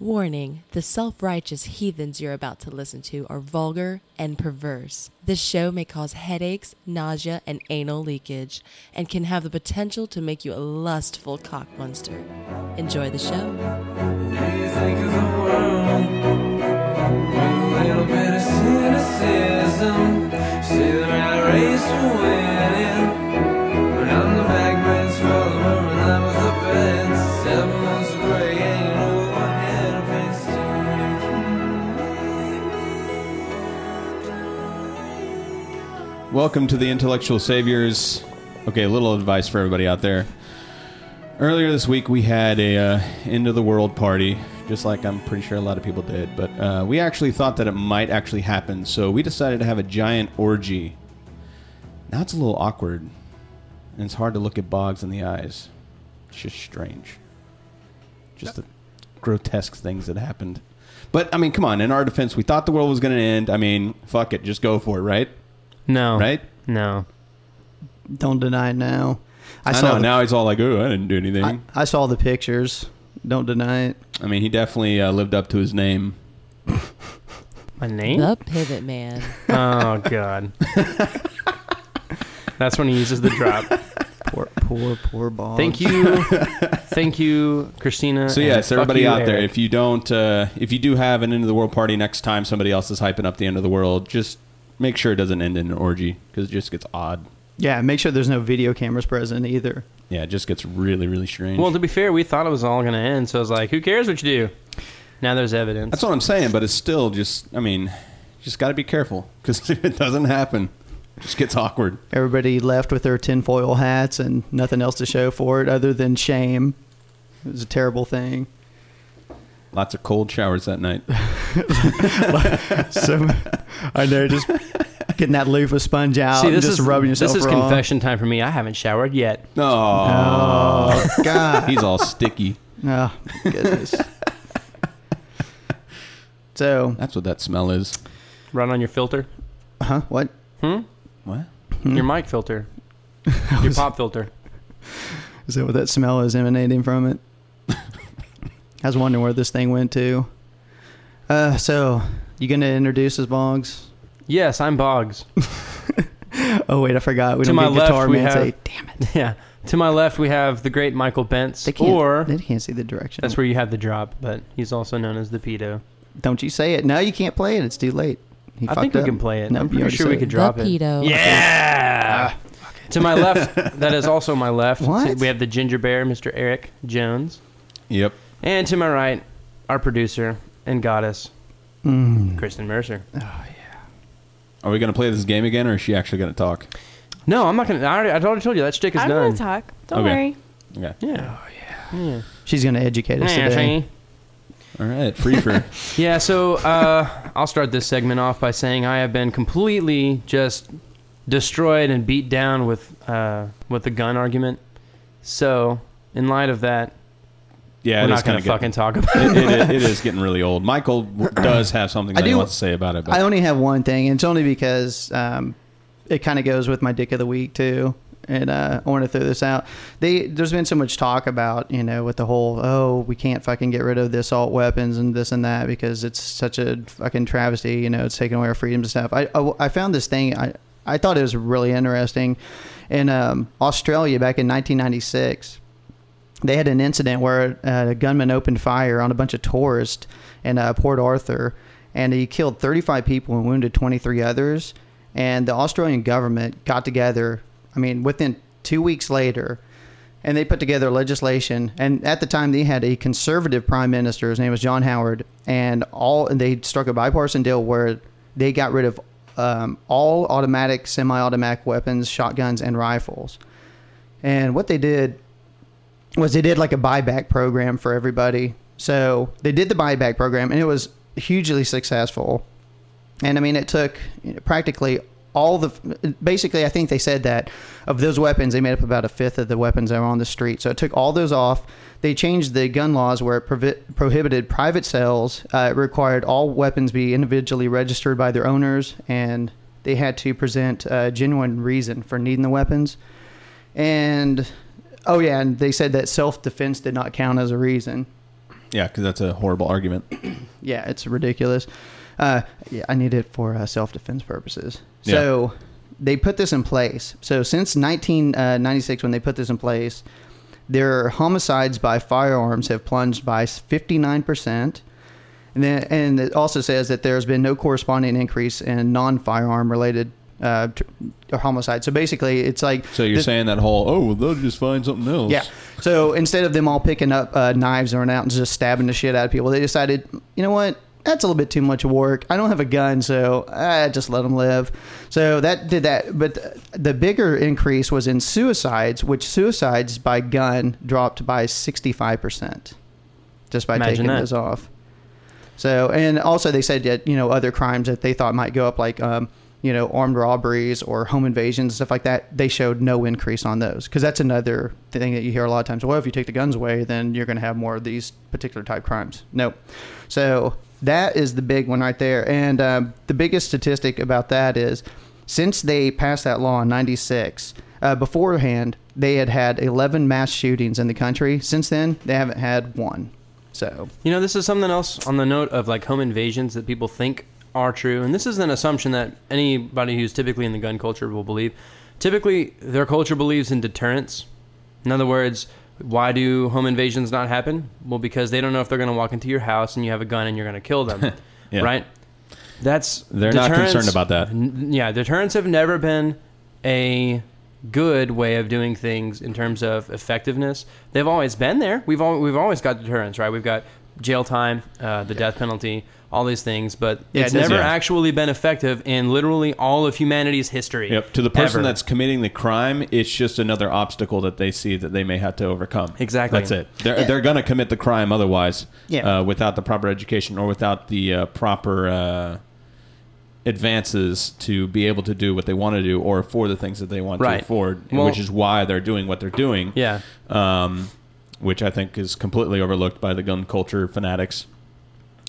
Warning the self righteous heathens you're about to listen to are vulgar and perverse. This show may cause headaches, nausea, and anal leakage, and can have the potential to make you a lustful cock monster. Enjoy the show. Welcome to the Intellectual Saviors. Okay, a little advice for everybody out there. Earlier this week, we had a uh, end of the world party, just like I'm pretty sure a lot of people did. But uh, we actually thought that it might actually happen, so we decided to have a giant orgy. Now it's a little awkward, and it's hard to look at Boggs in the eyes. It's just strange. Just the grotesque things that happened. But I mean, come on. In our defense, we thought the world was going to end. I mean, fuck it, just go for it, right? No. Right? No. Don't deny it now. I, I, saw know. the, now he's all like, "Oh, I didn't do anything." I, I, I saw the pictures. Don't deny it. I mean, he definitely uh, lived up to his name. My name? The Pivot Man. Oh God. That's when he uses the drop. Poor, poor, poor Bob. Thank you, thank you, Christina. So yes, everybody you, out there, if you don't, uh, if you do have an end of the world party next time somebody else is hyping up the end of the world, just make sure it doesn't end in an orgy because it just gets odd. Yeah, make sure there's no video cameras present either. Yeah, it just gets really, really strange. well, to be fair, we thought it was all going to end, so I was like, "Who cares what you do?" Now there's evidence. That's what I'm saying, but it's still just. I mean, just got to be careful because if it doesn't happen, it just gets awkward. Everybody left with their tinfoil hats and nothing else to show for it other than shame. It was a terrible thing. Lots of cold showers that night. So I know, just getting that loofah sponge out See, and this just is rubbing yourself This is raw. confession time for me. I haven't showered yet. No, Oh God! he's all sticky. Oh goodness. so, That's what that smell is. Run on your filter. huh? What? Hmm? What? Your mic filter. Your pop filter. Is that what that smell is emanating from it? I was wondering where this thing went to. Uh, so you gonna introduce us, Boggs? Yes, I'm Boggs. Oh wait, I forgot. We To don't my get left, guitar we man have- say, "Damn it!" yeah. To my left, we have the great Michael Bentz. They can't. or they can't see the direction. that's where you have the drop, but he's also known as the pedo. Don't you say it? No, you can't play it. It's too late. He I fucked think we up. can play it. No, I'm you pretty sure we said could it. drop the it. Pedo. Yeah. to my left, that is also my left. What? We have the ginger bear, Mr. Eric Jones, Yep. And to my right, our producer and goddess, Mm. Kristen Mercer. Oh yeah. Are we gonna play this game again, or is she actually gonna talk? No, I'm not gonna. I already, I already told you that shtick is I'm done. gonna talk. Don't Okay. worry. Okay. Yeah. Yeah. She's gonna educate us Yeah, today. see? All right. Free for. Yeah, so uh, I'll start this segment off by saying I have been completely just destroyed and beat down with uh, with the gun argument. So, in light of that, Yeah, we're it not going to fucking talk about it, it. it, it is getting really old. Michael does have something I that he do- wants to say about it, but I only have one thing, and it's only because um, it kind of goes with my dick of the week too. And uh, I want to throw this out. They there's been so much talk about you know with the whole oh we can't fucking get rid of the assault weapons and this and that because it's such a fucking travesty. You know it's taking away our freedoms and stuff. I I, I found this thing. I I thought it was really interesting. In um, Australia back in 1996, they had an incident where uh, a gunman opened fire on a bunch of tourists in uh, Port Arthur, and he killed 35 people and wounded 23 others. And the Australian government got together. I mean, within two weeks later, and they put together legislation. And at the time, they had a conservative prime minister. His name was John Howard, and all and they struck a bipartisan deal where they got rid of um, all automatic, semi-automatic weapons, shotguns, and rifles. And what they did was they did like a buyback program for everybody. So they did the buyback program, and it was hugely successful. And I mean, it took practically all the. Basically, I think they said that of those weapons, they made up about a fifth of the weapons that were on the street. So it took all those off. They changed the gun laws where it provi- prohibited private sales. Uh, it required all weapons be individually registered by their owners, and they had to present a genuine reason for needing the weapons. And oh yeah, and they said that self defense did not count as a reason. Yeah, because that's a horrible argument. Yeah, it's ridiculous. Uh, yeah, I need it for uh, self defense purposes. So they put this in place. So since 1996, when they put this in place, their homicides by firearms have plunged by 59 percent. And then, and it also says that there's been no corresponding increase in non-firearm related uh, tr- homicide. So basically, it's like So you're the- saying that whole oh well, they'll just find something else. yeah. So instead of them all picking up uh, knives and running out and just stabbing the shit out of people, they decided, you know what? That's a little bit too much work. I don't have a gun, so I just let them live. So that did that. But the bigger increase was in suicides, which suicides by gun dropped by 65% just by Imagine taking that. those off. So, and also they said that, you know, other crimes that they thought might go up, like, um, you know, armed robberies or home invasions and stuff like that, they showed no increase on those. Because that's another thing that you hear a lot of times. Well, if you take the guns away, then you're going to have more of these particular type crimes. No. So that is the big one right there. And um, the biggest statistic about that is since they passed that law in 96, uh, beforehand, they had had 11 mass shootings in the country. Since then, they haven't had one. So, You know, this is something else on the note of like home invasions that people think are true, and this is an assumption that anybody who's typically in the gun culture will believe. Typically, their culture believes in deterrence. In other words, why do home invasions not happen? Well, because they don't know if they're going to walk into your house and you have a gun and you're going to kill them, Yeah. right? That's They're not concerned about that. N- Yeah, deterrence have never been a good way of doing things in terms of effectiveness. They've always been there. We've al- we've always got deterrence, right? We've got jail time, uh, the death penalty, all these things, but Yeah, it's it never yeah. actually been effective in literally all of humanity's history. Yep. To the person Ever. that's committing the crime, it's just another obstacle that they see that they may have to overcome. Exactly. That's it. They're they're gonna commit the crime otherwise. Yeah. Uh, without the proper education or without the uh, proper uh, advances to be able to do what they want to do or afford the things that they want Right. to afford, Well- which is why they're doing what they're doing. Yeah. Um, which I think is completely overlooked by the gun culture fanatics.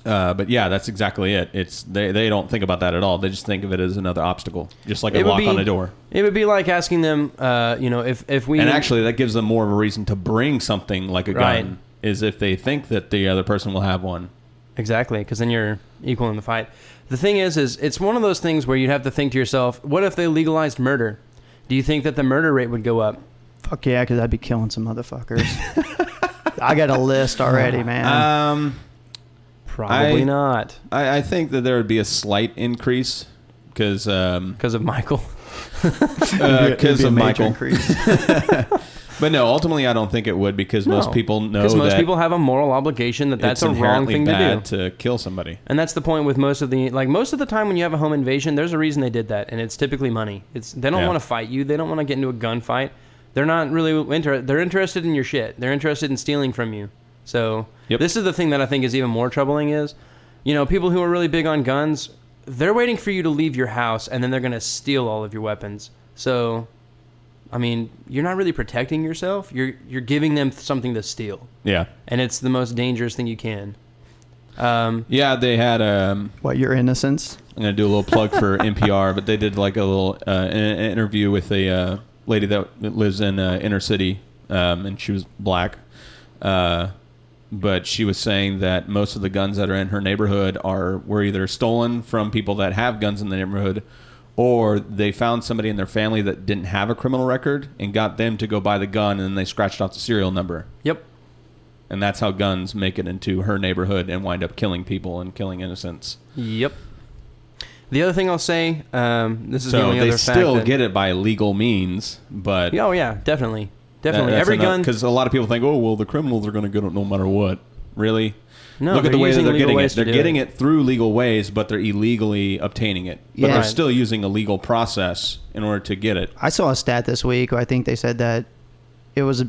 Uh, but yeah, that's exactly it. It's they, they don't think about that at all. They just think of it as another obstacle, just like a It would lock be- on a door. It would be like asking them, uh, you know, if if we And actually, that gives them more of a reason to bring something like a Right. gun, is if they think that the other person will have one. Exactly, because then you're equal in the fight. The thing is, is it's one of those things where you'd have to think to yourself, what if they legalized murder? Do you think that the murder rate would go up? fuck yeah, because I'd be killing some motherfuckers. I got a list already, man. Um, Probably I- not, I, I think that there would be a slight increase because um, because of Michael. Because be a of Michael. increase. But no, ultimately, I don't think it would because most people know Because most that people have a moral obligation that that's a wrong inherently thing to do. to kill somebody. And that's the point with most of the like most of the time when you have a home invasion, there's a reason they did that, and it's typically money. It's they don't Yeah. want to fight you. They don't want to get into a gunfight. They're not really interested. They're interested in your shit. They're interested in stealing from you. So Yep. this is the thing that I think is even more troubling is, you know, people who are really big on guns, they're waiting for you to leave your house, and then they're gonna steal all of your weapons. So, I mean, you're not really protecting yourself. You're you're giving them something to steal, Yeah, and it's the most dangerous thing you can. Um, yeah. They had um, what, your innocence? I'm gonna do a little plug for NPR, but they did like a little uh, an, an interview with a uh, lady that lives in uh, inner city, um, and she was black. Uh, but she was saying that most of the guns that are in her neighborhood are were either stolen from people that have guns in the neighborhood, or they found somebody in their family that didn't have a criminal record and got them to go buy the gun, and then they scratched off the serial number. yep. And that's how guns make it into her neighborhood and wind up killing people and killing innocents. Yep. The other thing I'll say, um, this is the only they other fact still that- get it by legal means, but Oh yeah, definitely, definitely. Every gun. because a lot of people think, oh well, the criminals are going to get it no matter what. Really? No, Look at the way that they're getting it. They're getting it. it. through legal ways, but they're illegally obtaining it. But Yeah. they're still using a legal process in order to get it. I saw a stat this week. Where I think they said that it was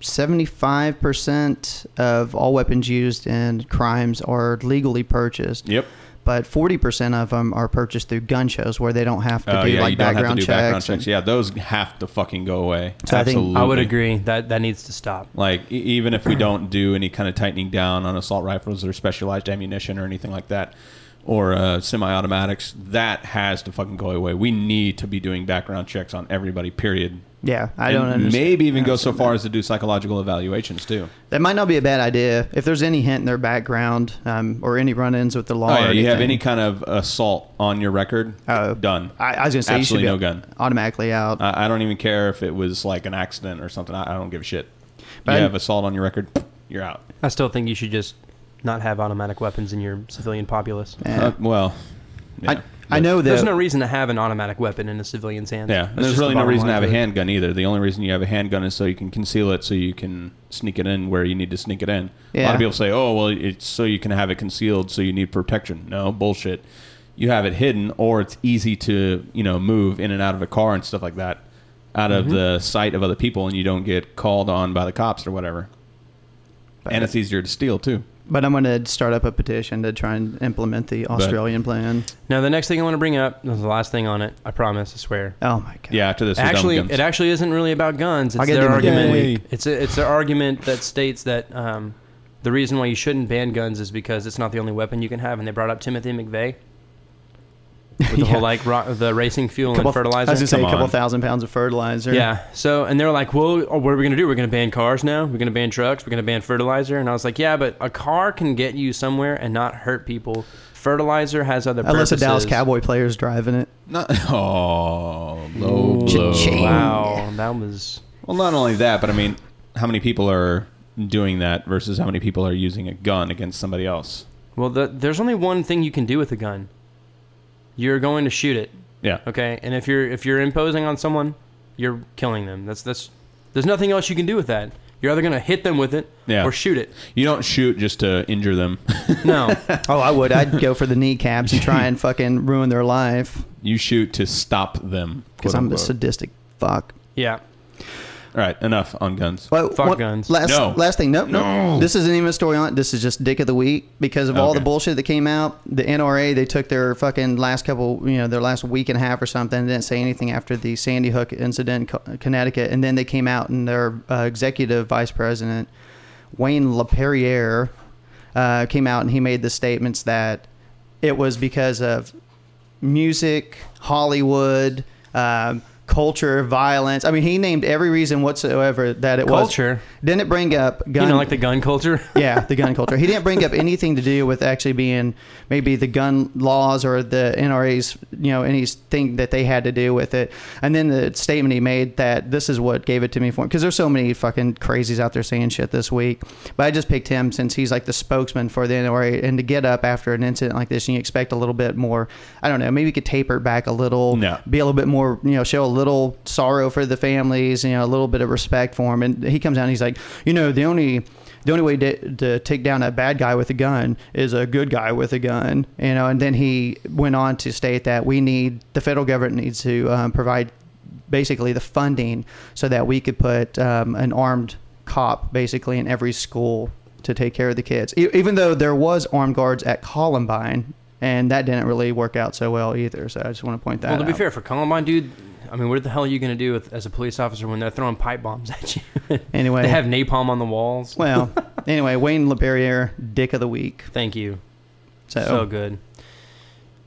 75% of all weapons used in crimes are legally purchased, Yep. But 40% of them are purchased through gun shows where they don't have to Oh do yeah, like you don't have to background do checks. background and- Yeah, those have to fucking go away. So I think- I would agree that that needs to stop. Like e- even if we don't do any kind of tightening down on assault rifles or specialized ammunition or anything like that, or uh, semi-automatics. That has to fucking go away. We need to be doing background checks on everybody. Period. Yeah, I And don't understand. Maybe even go so far that. as to do psychological evaluations too. That might not be a bad idea. If there's any hint in their background um, or any run-ins with the law, Oh yeah, or you have any kind of assault on your record? Oh. done. I, I was gonna say you should Absolutely be no gun. automatically out. I, I don't even care if it was like an accident or something. I, I don't give a shit. But you I'm- have assault on your record, you're out. I still think you should just not have automatic weapons in your civilian populace. Yeah. Uh, well, yeah. I, I know that. There's no reason to have an automatic weapon in a civilian's hands. Yeah, That's there's just the really no reason to have a handgun either. The only reason you have a handgun is so you can conceal it, so you can sneak it in where you need to sneak it in. A lot of people say, "Oh, well, it's so you can have it concealed, so you need protection." No, bullshit. You have it hidden, or it's easy to you know move in and out of a car and stuff like that, out of Mm-hmm. the sight of other people, and you don't get called on by the cops or whatever. And it's easier to steal too. But I'm going to start up a petition to try and implement the Australian plan. Now, the next thing I want to bring up, this is the last thing on it. I promise. I swear. Oh my god. Yeah, after this, we're done with Actually, guns. it actually isn't really about guns. I'll It's get their them again. argument. Yay. It's a, it's their argument that states that um, the reason why you shouldn't ban guns is because it's not the only weapon you can have. And they brought up Timothy McVeigh with the Yeah. whole like ro- the racing fuel Couple- and fertilizer. I was going to say Come a couple on. thousand pounds of fertilizer. Yeah. So, and they're like, well, oh, what are we going to do? We're going to ban cars now? We're going to ban trucks? We're going to ban fertilizer? And I was like, yeah, but a car can get you somewhere and not hurt people. Fertilizer has other Unless a. Dallas Cowboy player is driving it. Not, oh, low Ooh, blow. Cha-ching. Wow. That was. Well, not only that, but I mean, how many people are doing that versus how many people are using a gun against somebody else? Well, the, there's only one thing you can do with a gun. You're going to shoot it, Yeah. okay? And if you're if you're imposing on someone, you're killing them. That's that's. There's nothing else you can do with that. You're either going to hit them with it Yeah. or shoot it. You don't shoot just to injure them. No. Oh, I would. I'd go for the kneecaps and try and fucking ruin their life You shoot to stop them. because I'm a unquote. sadistic fuck. yeah. All right, enough on guns. Well, Fuck one- guns. Last, No. last thing. Nope, nope. No. This isn't even a story on it. This is just dick of the week because of all the Okay. bullshit that came out. The NRA they took their fucking last couple, you know, their last week and a half or something. Didn't say anything after the Sandy Hook incident in Co- Connecticut, and then they came out and their uh, executive vice president Wayne LaPierre uh, came out and he made the statements that it was because of music, Hollywood, um, culture, violence. I mean, he named every reason whatsoever that it was. Culture. Didn't bring up gun. You know, like the gun culture. yeah, the gun culture. He didn't bring up anything to do with actually being maybe the gun laws or the NRA's, you know, anything that they had to do with it. And then the statement he made that this is what gave it to me for because there's so many fucking crazies out there saying shit this week. But I just picked him since he's like the spokesman for the NRA and to get up after an incident like this and you expect a little bit more, I don't know, maybe you could taper it back a little, No. be a little bit more, you know, show a little sorrow for the families, you know, a little bit of respect for him. And he comes out and he's like, you know, the only the only way to, to take down a bad guy with a gun is a good guy with a gun, you know. And then he went on to state that we need the federal government needs to um, provide basically the funding so that we could put um, an armed cop basically in every school to take care of the kids. E- even though there was armed guards at Columbine, and that didn't really work out so well either. So I just want to point that out. Well, to be out. fair, for Columbine, dude, I mean, what the hell are you going to do with, as a police officer when they're throwing pipe bombs at you? Anyway, they have napalm on the walls. well, anyway, Wayne LaPierre, Dick of the Week. Thank you. So, So, good.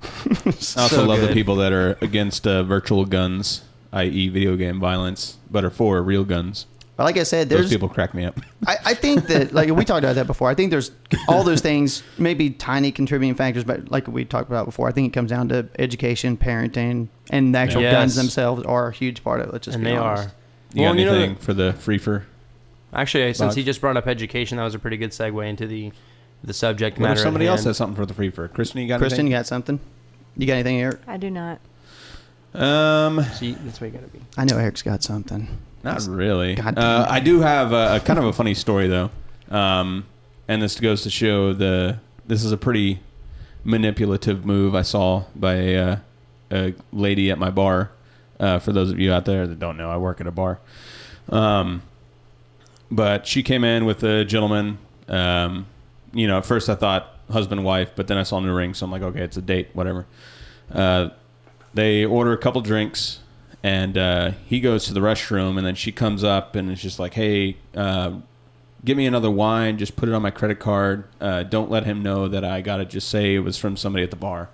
I also So love the good. people that are against uh, virtual guns, i.e., video game violence, but are for real guns. But like I said, Those there's people crack me up. I, I think that like we talked about that before. I think there's all those things, maybe tiny contributing factors, but like we talked about before, I think it comes down to education, parenting, and the actual Yes. guns themselves are a huge part of it. Let's just and be they honest. are. You Well, got you know anything for the freefer? Actually, since Bob? he just brought up education, that was a pretty good segue into the the subject What matter. if somebody else has something for the freefer? Kristen, you got Kristen, you got something? You got anything, Eric? I do not. Um, See, that's where you gotta be. I know Eric's got something. Not really. Uh. I do have a, a kind of a funny story though, um, and this goes to show the this is a pretty manipulative move I saw by a, uh, a lady at my bar. Uh, for those of you out there that don't know, I work at a bar. Um, but she came in with a gentleman. Um, you know, at first I thought husband wife, but then I saw no ring, so I'm like, okay, it's a date, whatever. Uh, they order a couple drinks and uh, he goes to the restroom and then she comes up and it's just like hey uh, get me another wine. Just put it on my credit card. Uh, don't let him know that I got to just say it was from somebody at the bar.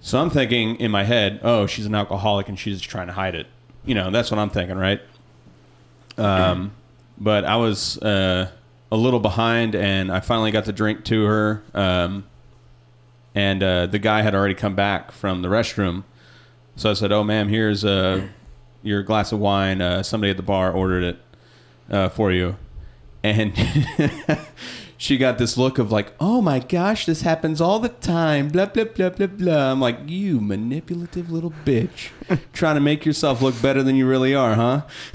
So I'm thinking in my head, oh, she's an alcoholic and she's just trying to hide it. You know, that's what I'm thinking, right? Um, but I was uh, a little behind, and I finally got the drink to her. Um, and uh, the guy had already come back from the restroom, so I said, "Oh, ma'am, here's uh, your glass of wine. Uh, somebody at the bar ordered it uh, for you." And she got this look of like, "Oh my gosh, this happens all the time." Blah blah blah blah blah. I'm like, "You manipulative little bitch, trying to make yourself look better than you really are, huh?"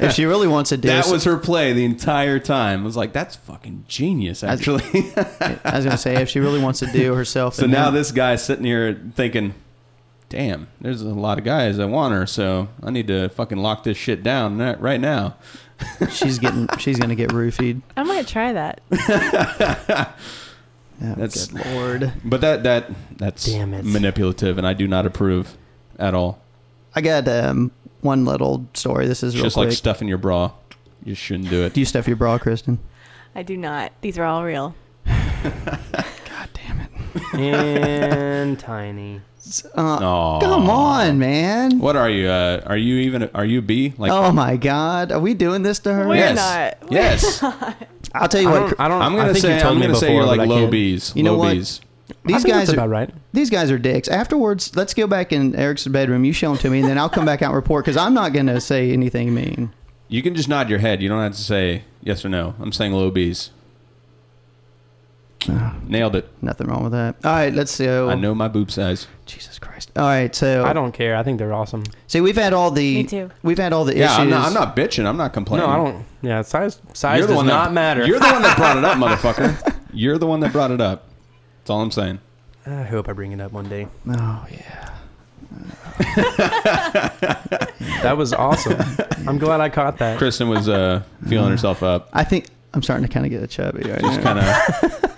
if she really wants to do That was her play the entire time. I was like, "That's fucking genius, actually." I was gonna say if she really wants to do herself. so now then- this guy's sitting here thinking, "Damn, there's a lot of guys that want her, so I need to fucking lock this shit down right- right now." she's getting she's gonna get roofied. I might try that. Oh, That's- good lord. But that that that's Damn it. manipulative, and I do not approve at all. I got um, one little story. This is real just quick. like stuffing your bra. You shouldn't do it. do you stuff your bra, Kristen? I do not. These are all real. God damn it. and tiny. Uh, Aw. come on, man. What are you? Uh, are you even? Are you B? Like oh my God, are we doing this to her? We're yes, not. We're yes. I'll tell you I what. don't, I don't. I'm gonna think say you told I'm me gonna say before, you're like low B's. You know low what? B's. These guys are about right. these guys are dicks. Afterwards, let's go back in Eric's bedroom. You show them to me, and then I'll come back out and report because I'm not gonna say anything mean. You can just nod your head. You don't have to say yes or no. I'm saying low B's. Nailed it. Nothing wrong with that. All right, let's go. I know my boob size. Jesus Christ. All right, so I don't care. I think they're awesome. see. We've had all the Me too. we've had all the Yeah, issues. I'm not, I'm not bitching. I'm not complaining. No, I don't. Yeah, size size You're the does one not that, matter. You're the one that brought it up, motherfucker. You're the one that brought it up. That's all I'm saying. I hope I bring it up one day. Oh yeah. That was awesome. I'm glad I caught that. Kristen was uh, feeling herself up. I think I'm starting to kind of get a chubby right Just now. kind of.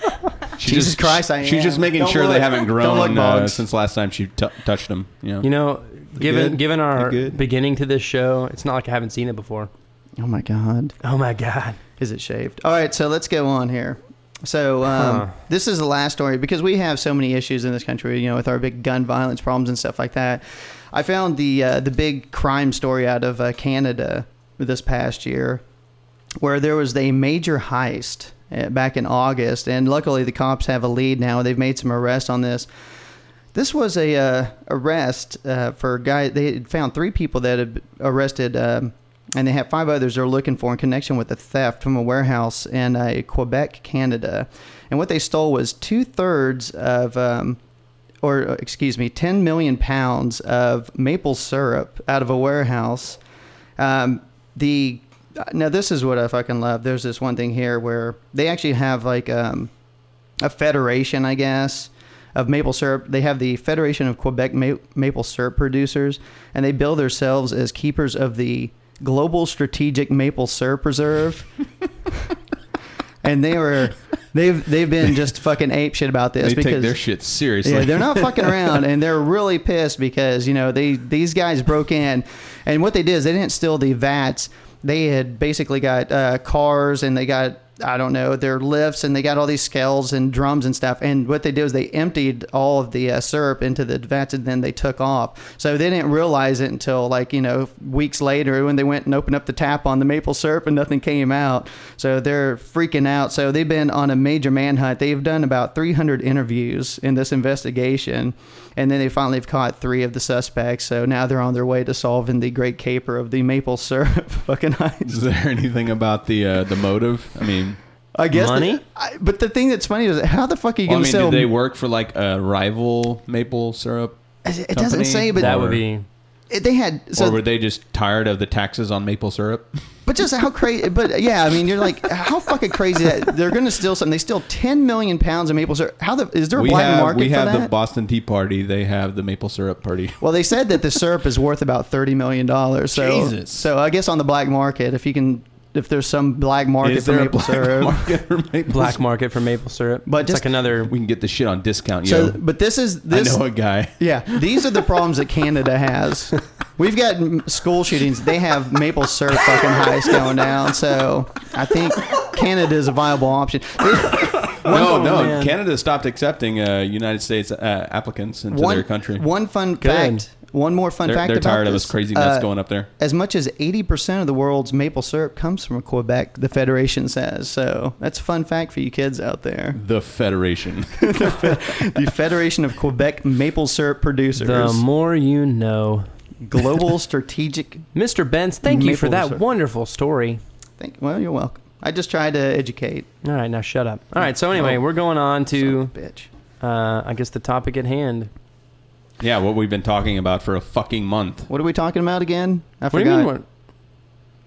Jesus Christ, I She's just making Don't sure they look. haven't grown look, uh, Boggs. since last time she t- touched them. You know. You know, given good? given our good? beginning to this show, it's not like I haven't seen it before. Oh my God. Oh my god. Is it shaved? All right, so let's go on here. So um, Huh. this is the last story because we have so many issues in this country, you know, with our big gun violence problems and stuff like that. I found the uh, the big crime story out of uh, Canada this past year, where there was a major heist back in August, and luckily the cops have a lead now. They've made some arrests on this. This was a uh, arrest uh, for a guy. They had found three people that had arrested, um, and they have five others they're looking for in connection with a theft from a warehouse in uh, Quebec, Canada. And what they stole was two thirds of, um, or uh, excuse me, 10 million pounds of maple syrup out of a warehouse. Um, the now this is what I fucking love. There's this one thing here where they actually have like um, a federation, I guess, of maple syrup. They have the Federation of Quebec Ma- Maple Syrup Producers, and they bill themselves as keepers of the Global Strategic Maple Syrup Reserve. and they were, they've they've been just fucking ape shit about this they because take their shit seriously. yeah, they're not fucking around, and they're really pissed because you know they these guys broke in, and what they did is they didn't steal the vats. They had basically got uh, cars, and they got I don't know their lifts, and they got all these scales and drums and stuff. And what they did was they emptied all of the uh, syrup into the vats, and then they took off. So they didn't realize it until like you know weeks later when they went and opened up the tap on the maple syrup, and nothing came out. So they're freaking out. So they've been on a major manhunt. They've done about 300 interviews in this investigation, and then they finally have caught three of the suspects. So now they're on their way to solving the great caper of the maple syrup fucking heist. Is there anything about the uh, the motive? I mean, I guess. Money? the- I, but the thing that's funny is how the fuck are you well, I going mean, to sell? did they work for like a rival maple syrup? it it doesn't say, but that Or- would be. They had. So, or were they just tired of the taxes on maple syrup? but just how crazy. But yeah, I mean, you're like, how fucking crazy that they're going to steal something. They steal 10 million pounds of maple syrup. How the is there a we black have market we have that? the Boston Tea Party. They have the maple syrup party. Well, they said that the syrup is worth about thirty million dollars. So, Jesus. so I guess on the black market, if you can if there's some black market Is for there a maple black syrup. market for maple Black syrup? market for maple syrup. But it's just- like another. We can get the shit on discount, So, yo. but this is this. I know a guy. Yeah, these are the problems that Canada has. We've got m- school shootings. They have maple syrup fucking heists going down. So I think Canada is a viable option. no, no. man. Canada stopped accepting uh, United States uh, applicants into their country. One fun fact. One more fun they're fact they're about tired of this. us crazy nuts Uh, going up there. As much as 80% of the world's maple syrup comes from Quebec, the Federation says. So that's a fun fact for you kids out there. The Federation. the Federation of Quebec Maple Syrup Producers. The more you know. Global Strategic. Mr. Benz, thank you for that syrup. wonderful story. Thank, You. well, you're welcome. I just tried to educate. All right, now shut up. All right, so anyway, Oh. we're going on to, bitch. uh, I guess, the topic at hand. Yeah, what we've been talking about for a fucking month. What are we talking about again? I What do forgot. you mean? What,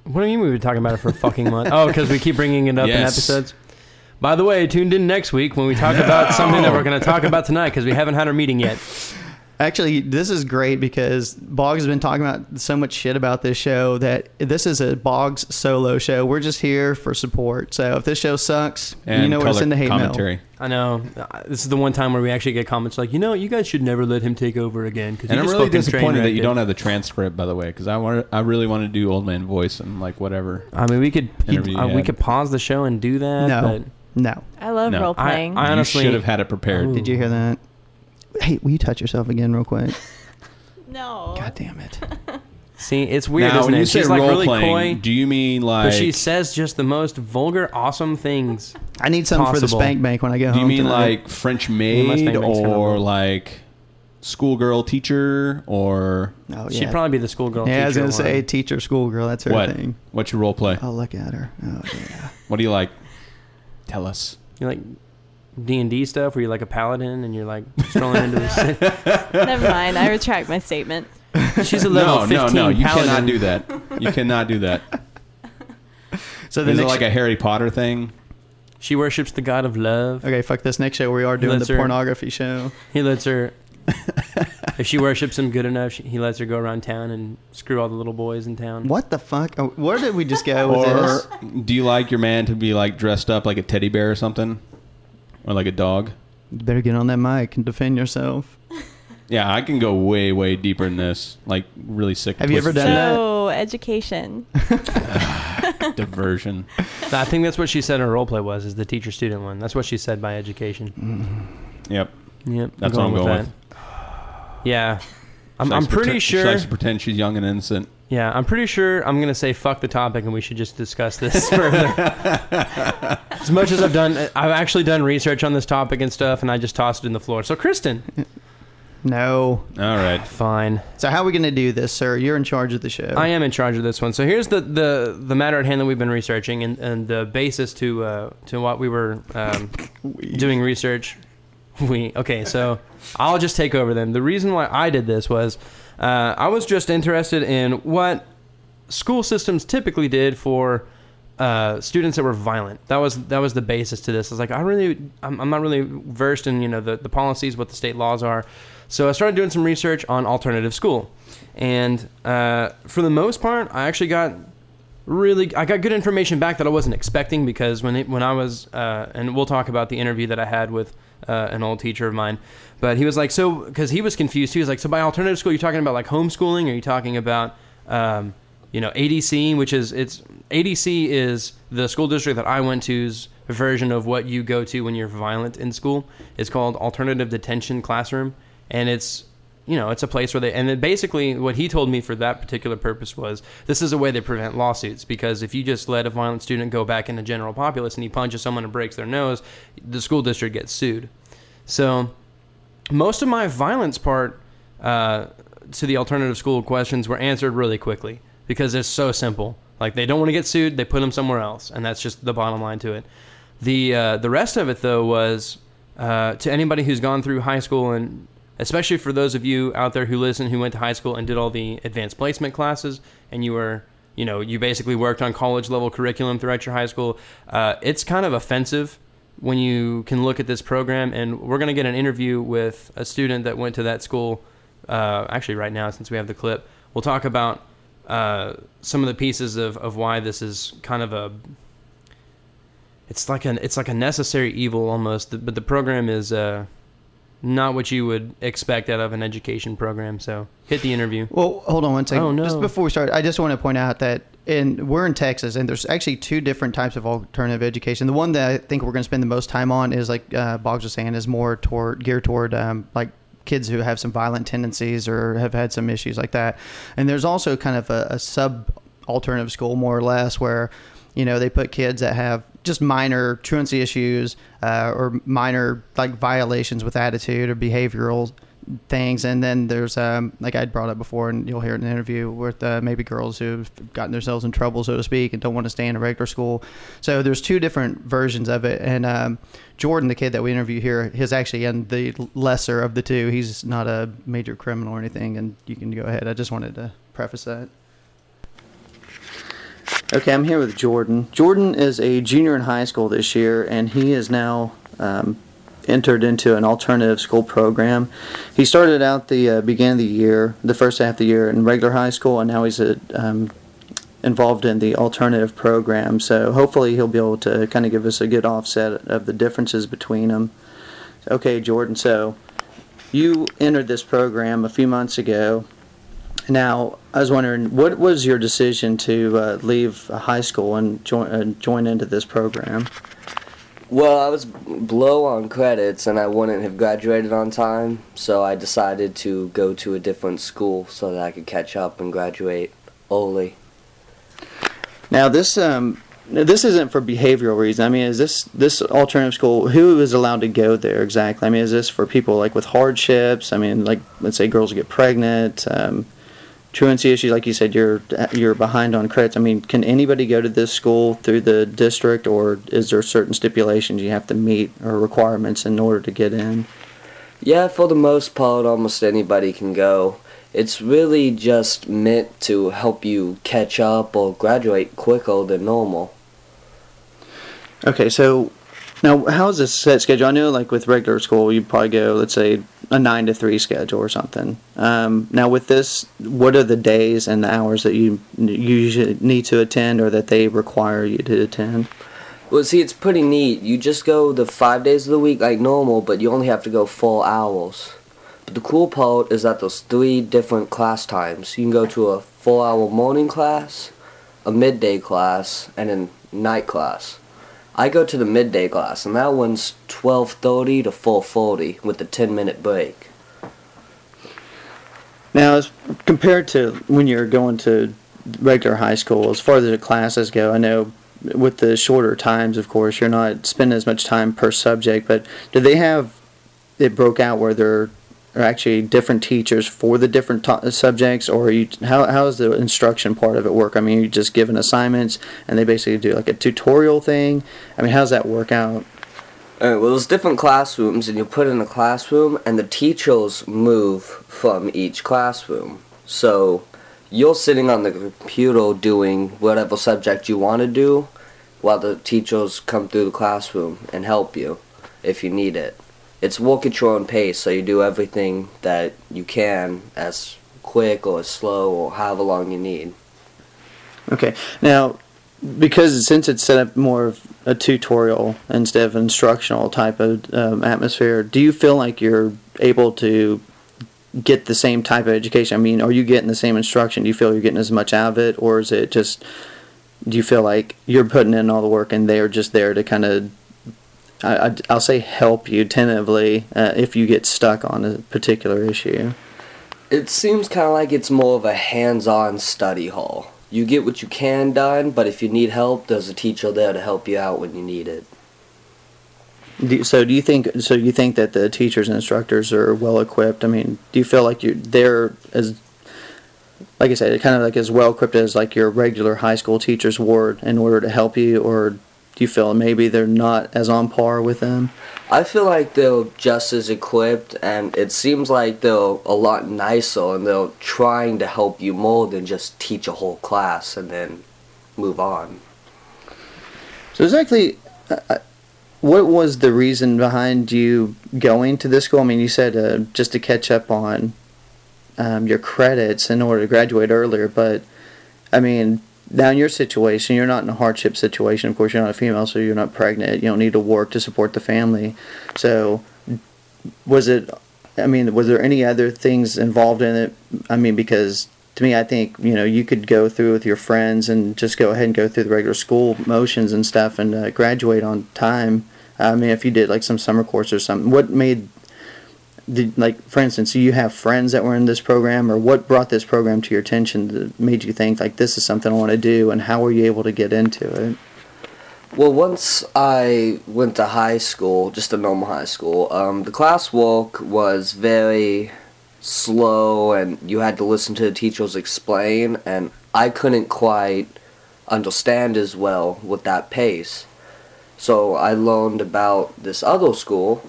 what do you mean we've been talking about it for a fucking month? Oh, because we keep bringing it up in Yes. episodes. By the way, tuned in next week when we talk about something that we're going to talk about tonight because we haven't had our meeting yet. Actually, this is great because Boggs has been talking about so much shit about this show that this is a Boggs solo show. We're just here for support. So if this show sucks, And you know where to color send the hate mail. I know this is the one time where we actually get comments like, you know, you guys should never let him take over again because And I'm really disappointed that you don't have the transcript, by the way, because I want I really want to do old man voice and like whatever. I mean, we could uh, we could pause the show and do that. No. but No. I love No. role playing. I honestly- you should have had it prepared. Ooh. Did you hear that? Hey, will you touch yourself again real quick? no. God damn it. see, it's weird, now, isn't when it? you say She's like role really playing, coy, do you mean like? but she says just the most vulgar, awesome things. I need something for the Possible. spank bank when I get home. do you mean tonight. like French my maid spank bank's kinda or low. like schoolgirl teacher or Oh, yeah. She'd probably be the schoolgirl. yeah, I was teacher going to say one. teacher, schoolgirl. That's her what? thing. What's your role play? Oh, look at her. Oh, yeah. What do you like? Tell us. You like D and D stuff where you're like a paladin and you're like strolling into the city. Never mind. I retract my statement. She's a level No, no, 15 no. You paladin. cannot do that. You cannot do that. So the Is it next like a Harry Potter thing? She worships the god of love. Okay, fuck this next show. We are doing lets the her- pornography show. He lets her. if she worships him good enough, she, he lets her go around town and screw all the little boys in town. What the fuck? Oh, where did we just go with Or this? do you like your man to be like dressed up like a teddy bear or something, or like a dog? You better get on that mic and defend yourself. Yeah, I can go way, way deeper than this. Like really sick. Have you ever done that? So education. diversion? I think that's what she said her role play was, is the teacher student one. That's what she said by education. Mm-hmm. Yep, Yep. that's what I'm going with. Yeah. I'm, I'm likes to pretty pretend- She sure. likes to pretend she's young and innocent. Yeah, I'm pretty sure I'm gonna say fuck the topic and we should just discuss this further. as much as I've done, I've actually done research on this topic and stuff, and I just tossed it in the floor. So, Kristen, No. All right. fine. So how are we going to do this, sir? You're in charge of the show. I am in charge of this one. So here's the the, the matter at hand that we've been researching and, and the basis to uh, to what we were um, doing research. We okay. So I'll just take over then. The reason why I did this was uh, I was just interested in what school systems typically did for uh, students that were violent. That was that was the basis to this. I was like, I really, I'm, I'm not really versed in you know the, the policies, what the state laws are. So I started doing some research on alternative school, and uh, for the most part, I actually got really I got good information back that I wasn't expecting because when it, when I was uh, and we'll talk about the interview that I had with uh, an old teacher of mine, but he was like so because he was confused. He was like, so by alternative school, you're talking about like homeschooling, are you talking about um, you know ADC, which is it's ADC is the school district that I went to's version of what you go to when you're violent in school. It's called alternative detention classroom, and it's you know, it's a place where they, and then basically what he told me for that particular purpose was this is a way they prevent lawsuits because if you just let a violent student go back in the general populace and he punches someone and breaks their nose, the school district gets sued. So most of my violence part uh, to the alternative school questions were answered really quickly because it's so simple. Like they don't want to get sued, they put them somewhere else, and that's just the bottom line to it. The uh, the rest of it though was uh, to anybody who's gone through high school and especially for those of you out there who listen who went to high school and did all the advanced placement classes and you were you know you basically worked on college level curriculum throughout your high school uh, it's kind of offensive when you can look at this program and we're going to get an interview with a student that went to that school uh, actually right now since we have the clip we'll talk about uh, some of the pieces of, of why this is kind of a it's like an it's like a necessary evil almost. But the program is uh, not what you would expect out of an education program. So hit the interview. Well, hold on one second. Oh, no. Just before we start, I just want to point out that in we're in Texas, and there's actually two different types of alternative education. The one that I think we're going to spend the most time on is like uh, Boggs was saying, is more toward geared toward um, like kids who have some violent tendencies or have had some issues like that. And there's also kind of a, a sub alternative school, more or less, where you know they put kids that have just minor truancy issues uh, or minor like violations with attitude or behavioral things. And then there's um, like i'd brought up before and you'll hear it in an interview with uh, maybe girls who've gotten themselves in trouble so to speak and don't want to stay in a regular school. So there's two different versions of it. And um, jordan the kid that we interview here is actually in the lesser of the two. He's not a major criminal or anything and you can go ahead. I just wanted to preface that Okay, I'm here with Jordan. Jordan is a junior in high school this year, and he is now um, entered into an alternative school program. He started out the uh, beginning of the year, the first half of the year in regular high school, and now he's uh, um, involved in the alternative program. So hopefully he'll be able to kind of give us a good offset of the differences between them. Okay, Jordan. So you entered this program a few months ago. Now, I was wondering, what was your decision to uh, leave high school and join uh, join into this program? Well, I was low on credits and I wouldn't have graduated on time, so I decided to go to a different school so that I could catch up and graduate early. Now, this um, this isn't for behavioral reasons. I mean, is this this alternative school? Who is allowed to go there exactly? I mean, is this for people like with hardships? I mean, like let's say girls get pregnant. Um, truancy issues, like you said, you're you're behind on credits. I mean, can anybody go to this school through the district, or is there certain stipulations you have to meet or requirements in order to get in? Yeah, for the most part, almost anybody can go. It's really just meant to help you catch up or graduate quicker than normal. Okay, so now how's this set schedule? I know, like with regular school, you probably go, let's say, a nine to three schedule or something. Um, now, with this, what are the days and the hours that you you need to attend, or that they require you to attend? Well, see, it's pretty neat. You just go the five days of the week like normal, but you only have to go four hours. But the cool part is that there's three different class times. You can go to a four-hour morning class, a midday class, and a night class. I go to the midday class, and that one's 12:30 to 4:40 with a 10-minute break. Now, as compared to when you're going to regular high school, as far as the classes go, I know with the shorter times, of course, you're not spending as much time per subject. But do they have it broke out where there are actually different teachers for the different subjects, or you how how does the instruction part of it work? I mean, you just given assignments, and they basically do like a tutorial thing. I mean, how does that work out? Alright, well, there's different classrooms, and you put in a classroom, and the teachers move from each classroom. So, you're sitting on the computer doing whatever subject you want to do, while the teachers come through the classroom and help you if you need it. It's work at your own pace, so you do everything that you can as quick or as slow or however long you need. Okay. Now, because since it's set up more of a tutorial instead of instructional type of um, atmosphere, do you feel like you're able to get the same type of education? I mean, are you getting the same instruction? Do you feel you're getting as much out of it, or is it just? Do you feel like you're putting in all the work and they're just there to kind of? I, I- I'll say help you tentatively uh, if you get stuck on a particular issue. It seems kind of like it's more of a hands-on study hall. You get what you can done, but if you need help, there's a teacher there to help you out when you need it. Do so do you think so you think that the teachers and instructors are well equipped? I mean, do you feel like you're they're as like I said, kind of like as well equipped as like your regular high school teachers were in order to help you, or do you feel maybe they're not as on par with them? I feel like they're just as equipped, and it seems like they're a lot nicer, and they're trying to help you more than just teach a whole class and then move on. So exactly, uh, uh, what was the reason behind you going to this school? I mean, you said uh, just to catch up on um, your credits in order to graduate earlier, but I mean, now in your situation, you're not in a hardship situation. Of course, you're not a female, so you're not pregnant. You don't need to work to support the family. So, was it? I mean, was there any other things involved in it? I mean, because to me, I think you know you could go through with your friends and just go ahead and go through the regular school motions and stuff and uh, graduate on time. I mean, if you did like some summer course or something, what made did like for instance, you have friends that were in this program, or what brought this program to your attention that made you think like this is something I want to do, and how were you able to get into it? Well, once I went to high school, just a normal high school, um, the class walk was very slow, and you had to listen to the teachers explain, and I couldn't quite understand as well with that pace. So I learned about this other school,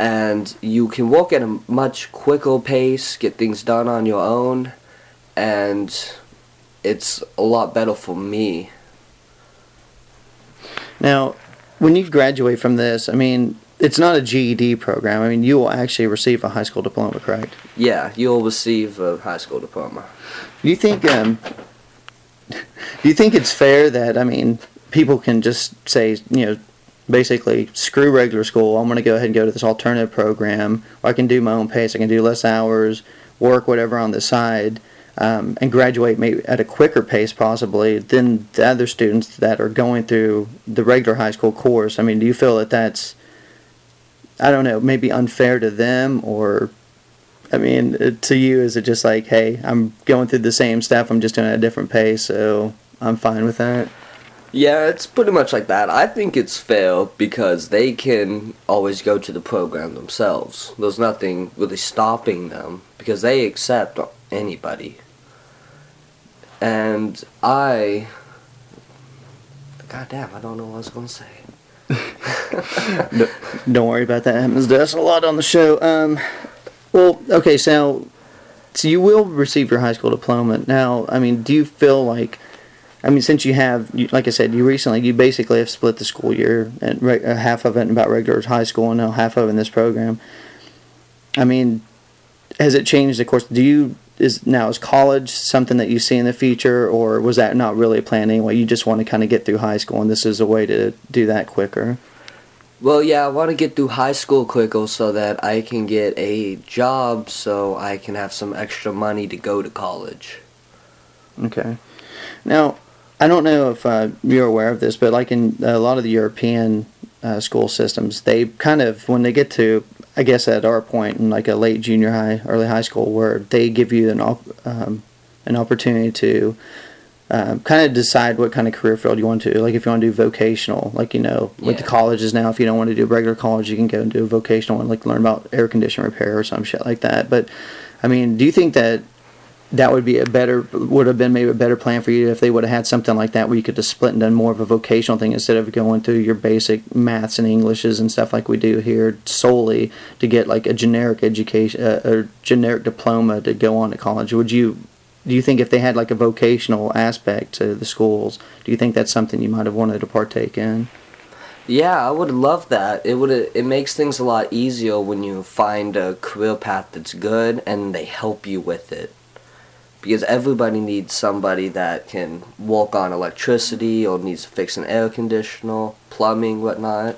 and you can walk at a much quicker pace, get things done on your own, and it's a lot better for me. Now, when you graduate from this, I mean, it's not a GED program. I mean, you will actually receive a high school diploma, correct? Yeah, you'll receive a high school diploma. Do you think um, do you think it's fair that I mean people can just say you know basically screw regular school. I'm going to go ahead and go to this alternative program. I can do my own pace. I can do less hours, work whatever on the side, um, and graduate maybe at a quicker pace possibly than the other students that are going through the regular high school course. I mean, do you feel that that's I don't know, maybe unfair to them or I mean, uh, to you, is it just like, hey, I'm going through the same stuff, I'm just doing it at a different pace, so I'm fine with that? Yeah, it's pretty much like that. I think it's fair because they can always go to the program themselves. There's nothing really stopping them because they accept anybody. And I. God damn, I don't know what I was going to say. Don't worry about that. Happens to us a lot on the show. Um, well, okay, so so you will receive your high school diploma. Now, I mean, do you feel like, I mean, since you have, you, like I said, you recently, you basically have split the school year and re- uh, half of it in about regular high school and now half of it in this program. I mean, has it changed? Of course, do you is now is college something that you see in the future, or was that not really a plan anyway? You just want to kind of get through high school, and this is a way to do that quicker. Well, yeah, I want to get through high school quicker so that I can get a job so I can have some extra money to go to college. Okay. Now, I don't know if uh, you're aware of this, but like in a lot of the European uh, school systems, they kind of, when they get to, I guess at our point in like a late junior high, early high school, where they give you an, op- um, an opportunity to um, kind of decide what kind of career field you want to. Like if you want to do vocational, like you know, with the colleges now, if you don't want to do regular college, you can go and do a vocational and like learn about air condition repair or some shit like that. But I mean, do you think that that would be a better would have been maybe a better plan for you if they would have had something like that where you could just split and done more of a vocational thing instead of going through your basic maths and englishes and stuff like we do here solely to get like a generic education uh, or generic diploma to go on to college would you do you think if they had like a vocational aspect to the schools do you think that's something you might have wanted to partake in Yeah, I would love that. It would it makes things a lot easier when you find a career path that's good and they help you with it. Because everybody needs somebody that can walk on electricity or needs to fix an air conditioner, plumbing, whatnot.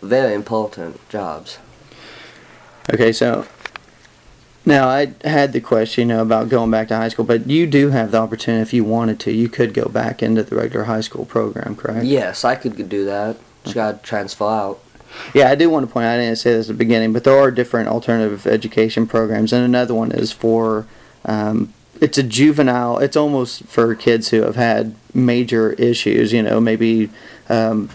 Very important jobs. Okay, so now I had the question you know, about going back to high school, but you do have the opportunity if you wanted to. You could go back into the regular high school program, correct? Yes, I could do that. Just gotta transfer out. Yeah, I do want to point out, I didn't say this at the beginning, but there are different alternative education programs, and another one is for, um, it's a juvenile, it's almost for kids who have had major issues, you know, maybe um,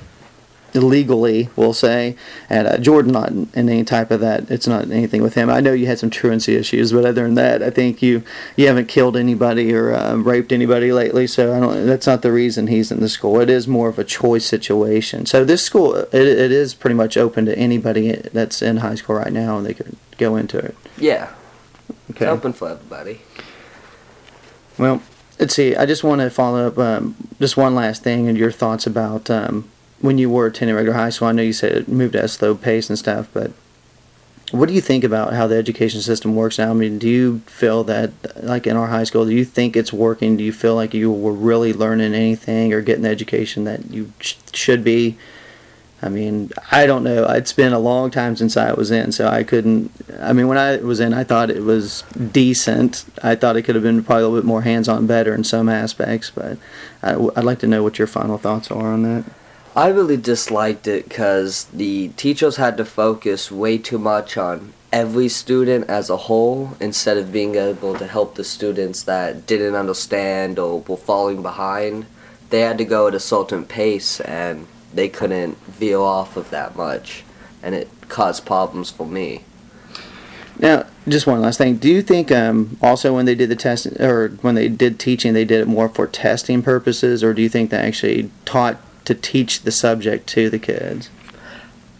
illegally, we'll say. And uh, Jordan, not in, in any type of that, it's not anything with him. I know you had some truancy issues, but other than that, I think you you haven't killed anybody or uh, raped anybody lately, so I don't. That's not the reason he's in the school. It is more of a choice situation. So this school, it, it is pretty much open to anybody that's in high school right now, and they could go into it. Yeah, Okay. it's open for everybody. Well, let's see. I just want to follow up. Um, just one last thing, and your thoughts about um, when you were attending regular high school. I know you said it moved at a slow pace and stuff, but what do you think about how the education system works now? I mean, do you feel that, like in our high school, do you think it's working? Do you feel like you were really learning anything or getting the education that you sh- should be? I mean, I don't know. It's been a long time since I was in, so I couldn't. I mean, when I was in, I thought it was decent. I thought it could have been probably a little bit more hands on better in some aspects, but I, would like to know what your final thoughts are on that. I really disliked it because the teachers had to focus way too much on every student as a whole instead of being able to help the students that didn't understand or were falling behind. They had to go at a certain pace and they couldn't veer off of that much, and it caused problems for me. Now, just one last thing. Do you think um, also when they did the test or when they did teaching, they did it more for testing purposes, or do you think they actually taught to teach the subject to the kids?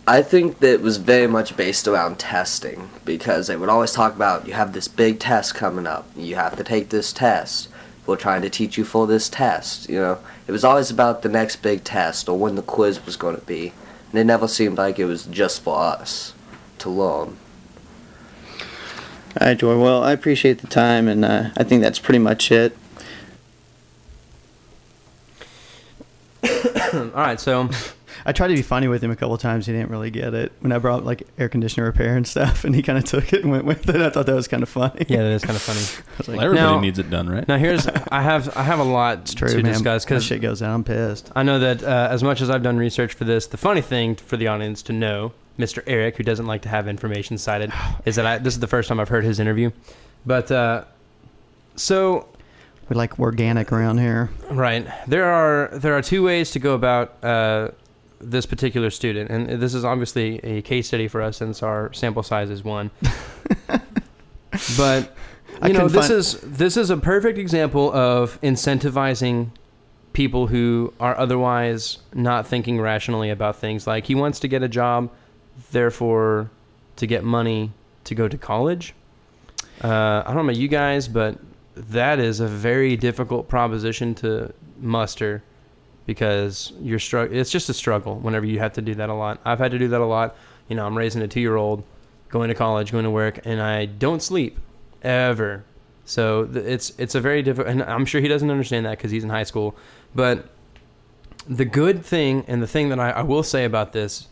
I think that it was very much based around testing because they would always talk about you have this big test coming up. You have to take this test. We're trying to teach you for this test. You know, it was always about the next big test or when the quiz was going to be. And it never seemed like it was just for us to learn. All right, Joy. Well, I appreciate the time, and uh, I think that's pretty much it. All right, so I tried to be funny with him a couple times. He didn't really get it when I brought up, like air conditioner repair and stuff, and he kind of took it and went with it. I thought that was kind of funny. yeah, that is kind of funny. I was like, Well, everybody Now- needs it done, right? Now here's I have I have a lot it's true, to man. discuss That because shit goes out. I'm pissed. I know that uh, as much as I've done research for this, the funny thing for the audience to know, Mr. Eric, who doesn't like to have information cited, is that I, this is the first time I've heard his interview. But uh, so We like organic around here. right, there are there are two ways to go about uh, this particular student, and this is obviously a case study for us since our sample size is one. but I you know, this find- is this is a perfect example of incentivizing people who are otherwise not thinking rationally about things. Like he wants to get a job, therefore, to get money to go to college. Uh, I don't know about you guys, but that is a very difficult proposition to muster because you're strugg- It's just a struggle whenever you have to do that a lot. I've had to do that a lot. You know, I'm raising a two-year-old, going to college, going to work, and I don't sleep ever. So th- it's it's a very difficult, and I'm sure he doesn't understand that because he's in high school. But the good thing, and the thing that I, I will say about this,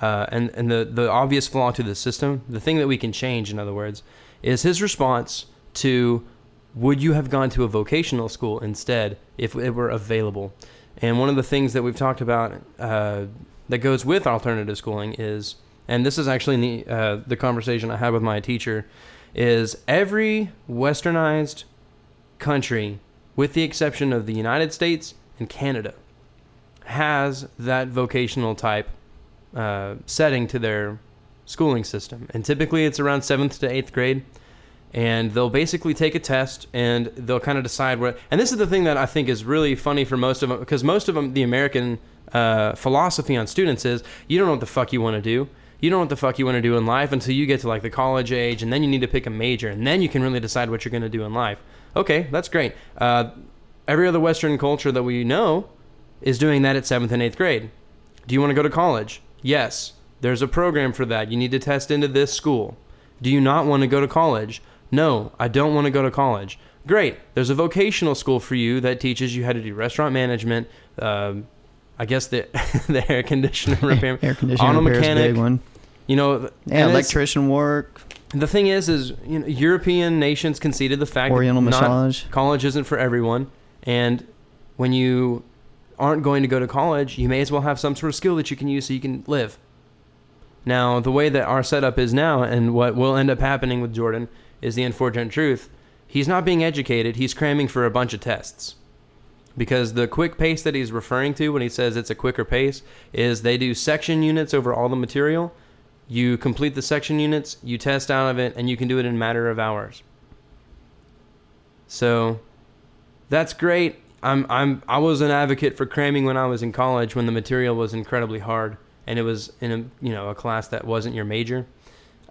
uh, and and the the obvious flaw to the system, the thing that we can change, in other words, is his response to, would you have gone to a vocational school instead if it were available? And one of the things that we've talked about uh, that goes with alternative schooling is, and this is actually in the uh, the conversation I had with my teacher, is every westernized country, with the exception of the United States and Canada, has that vocational type uh, setting to their schooling system. And typically it's around seventh to eighth grade. And they'll basically take a test and they'll kind of decide what. And this is the thing that I think is really funny for most of them, because most of them, the American uh, philosophy on students is you don't know what the fuck you want to do. You don't know what the fuck you want to do in life until you get to like the college age, and then you need to pick a major, and then you can really decide what you're going to do in life. Okay, that's great. Uh, every other Western culture that we know is doing that at seventh and eighth grade. Do you want to go to college? Yes. There's a program for that. You need to test into this school. Do you not want to go to college? No, I don't want to go to college. Great. There's a vocational school for you that teaches you how to do restaurant management. Um, I guess the the air conditioner repair, Air conditioning auto repair is a mechanic. big one. You know, Yeah, and electrician work, the thing is, is you know, European nations conceded the fact Oriental that not, massage. college isn't for everyone, and when you aren't going to go to college, you may as well have some sort of skill that you can use so you can live. Now, the way that our setup is now, and what will end up happening with Jordan, is the unfortunate truth. He's not being educated, he's cramming for a bunch of tests. Because the quick pace that he's referring to when he says it's a quicker pace is they do section units over all the material. You complete the section units, you test out of it, and you can do it in a matter of hours. So that's great. I'm I'm I was an advocate for cramming when I was in college when the material was incredibly hard and it was in a you know a class that wasn't your major.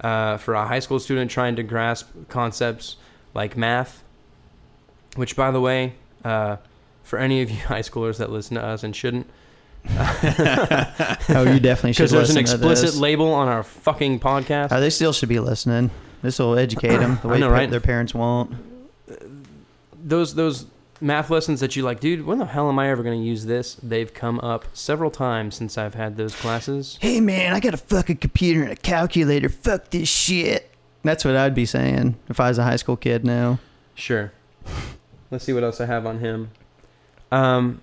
Uh, for a high school student trying to grasp concepts like math, which by the way, uh, for any of you high schoolers that listen to us and shouldn't, Oh, you definitely should Because there's an explicit label on our fucking podcast. Oh, they still should be listening. This will educate them the way know, right? their parents won't. those those math lessons that you like, dude. When the hell am I ever going to use this? They've come up several times since I've had those classes. Hey man, I got a fucking computer and a calculator. Fuck this shit. That's what I'd be saying if I was a high school kid now. Sure. Let's see what else I have on him. Um,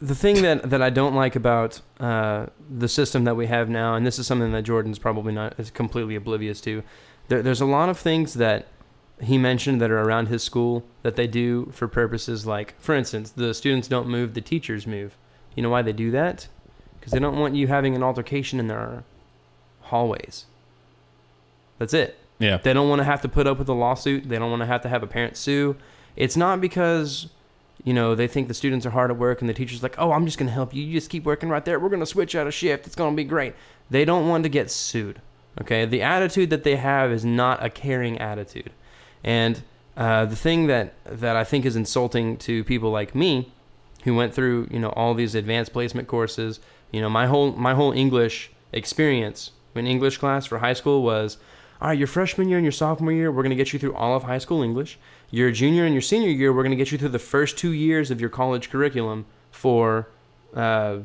the thing that, that I don't like about uh, the system that we have now, and this is something that Jordan's probably not is completely oblivious to, there, there's a lot of things that he mentioned that are around his school that they do for purposes like, for instance, the students don't move, the teachers move. You know why they do that? Because they don't want you having an altercation in their hallways. That's it. Yeah. They don't want to have to put up with a lawsuit. They don't want to have to have a parent sue. It's not because, you know, they think the students are hard at work and the teacher's like, oh, I'm just going to help you. You just keep working right there. We're going to switch out a shift. It's going to be great. They don't want to get sued. Okay. The attitude that they have is not a caring attitude. And uh, the thing that, that I think is insulting to people like me who went through, you know, all these advanced placement courses, you know, my whole, my whole English experience in English class for high school was, all right, your freshman year and your sophomore year, we're going to get you through all of high school English. Your junior and your senior year, we're going to get you through the first two years of your college curriculum for uh,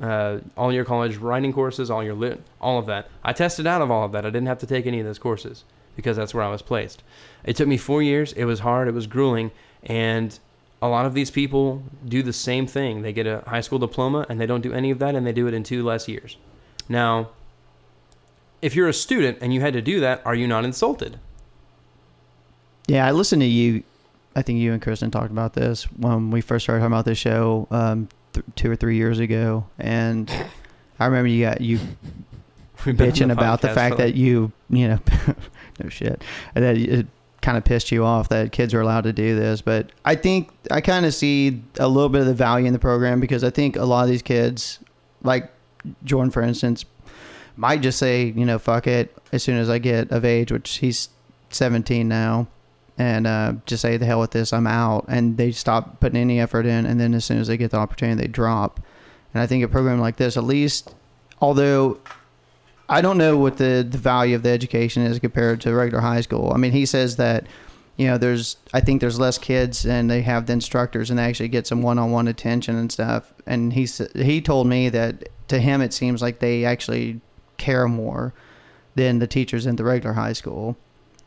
uh, all your college writing courses, all your lit, all of that. I tested out of all of that. I didn't have to take any of those courses because that's where I was placed. It took me four years. It was hard. It was grueling, and a lot of these people do the same thing. They get a high school diploma and they don't do any of that, and they do it in two less years. Now, if you're a student and you had to do that, are you not insulted? Yeah, I listened to you. I think you and Kristen talked about this when we first started talking about this show um, th- two or three years ago, and I remember you got you We've been on bitching about the fact that you, you know, no shit, and that it kind of pissed you off that kids are allowed to do this. But I think I kind of see a little bit of the value in the program because I think a lot of these kids, like Jordan, for instance, might just say, you know, fuck it as soon as I get of age, which he's 17 now, and uh, just say the hell with this, I'm out, and they stop putting any effort in, and then as soon as they get the opportunity, they drop. And I think a program like this, at least, although I don't know what the, the value of the education is compared to regular high school. I mean, he says that, you know, there's, I think there's less kids and they have the instructors and they actually get some one on one attention and stuff. And he, he told me that to him, it seems like they actually care more than the teachers in the regular high school.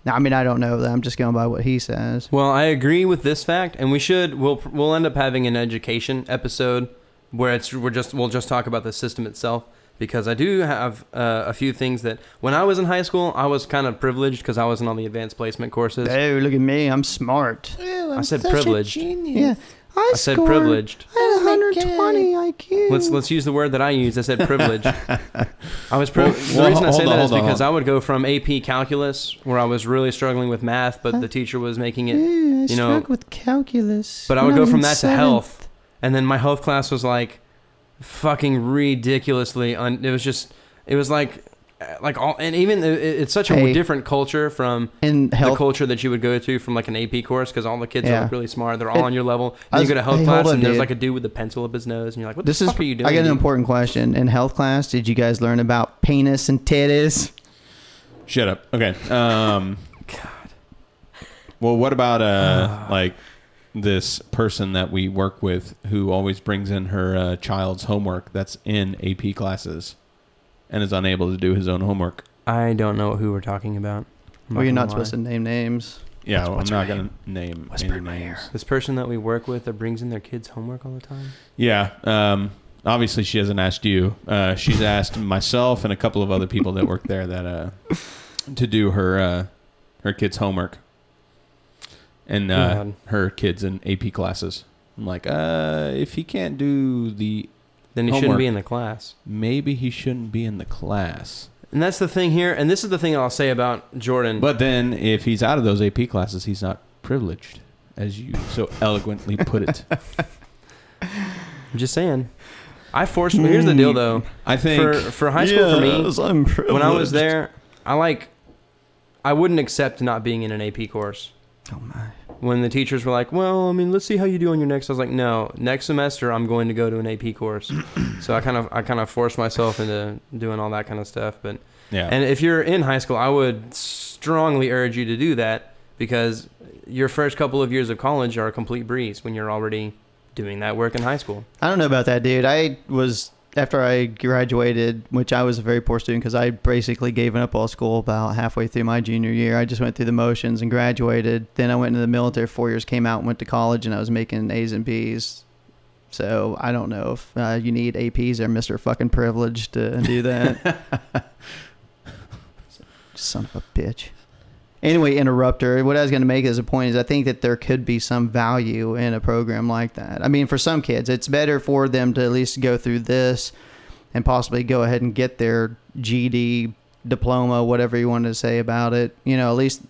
Now, I mean, I don't know that. I'm just going by what he says. Well, I agree with this fact, and we should. We'll we'll end up having an education episode where it's we're just we'll just talk about the system itself because I do have uh, a few things that when I was in high school I was kind of privileged because I wasn't on the advanced placement courses. Oh, look at me. I'm smart. I said privileged. Yeah. I, I said privileged. I had 120 IQ. Let's let's use the word that I used. I said privileged. I was Well, privileged. the well, reason I say on, that is on, because I would go from AP Calculus, where I was really struggling with math, but the teacher was making it Yeah, I you know, with calculus. But I would go from in that to health, and then my health class was like fucking ridiculously. Un- it was just, it was like, like all, and even it, it's such a Hey. different culture from In the culture that you would go to from like an AP course because all the kids Yeah. are like really smart. They're all It- on your level. I And you was- go to health hey, class hold on, and there's like a dude with a pencil up his nose, and you're like, "What this the is. fuck are you doing?" I got an important question. In health class, did you guys learn about penis and titties? Shut up. Okay. Um, God Well, what about uh, like this person that we work with who always brings in her uh, child's homework that's in AP classes and is unable to do his own homework? I don't know who we're talking about. I'm Well, you're gonna not supposed to lie. name names. Yeah, well, I'm her not going to name Whisper any in my names. This person that we work with that brings in their kids' homework all the time. Yeah. Um, obviously, she hasn't asked you. Uh, she's asked myself and a couple of other people that work there that uh, to do her uh, her kids' homework and uh, her kids in AP classes. I'm like, uh, if he can't do the, Then he shouldn't Homework. be in the class. maybe he shouldn't be in the class. And that's the thing here. And this is the thing I'll say about Jordan. But then, if he's out of those AP classes, he's not privileged, as you so eloquently put it. I'm just saying. I forced. Here's the deal, though. I think For for high school, for me, I'm when I was there, I like, I wouldn't accept not being in an AP course. Oh my. When the teachers were like, "Well, I mean, let's see how you do on your next," I was like, "No, next semester I'm going to go to an AP course." so I kind of I kind of forced myself into doing all that kind of stuff. But Yeah. and if you're in high school, I would strongly urge you to do that because your first couple of years of college are a complete breeze when you're already doing that work in high school. I don't know about that, dude. I was after I graduated, which I was a very poor student because I basically gave up all school about halfway through my junior year. I just went through the motions and graduated. Then I went into the military four years, came out and went to college, and I was making A's and B's. So I don't know if uh, you need APs or Mister Fucking Privilege to do that. Son of a bitch. Anyway, interrupter. What I was going to make as a point is I think that there could be some value in a program like that. I mean, for some kids, it's better for them to at least go through this and possibly go ahead and get their GD diploma, whatever you want to say about it. You know, at least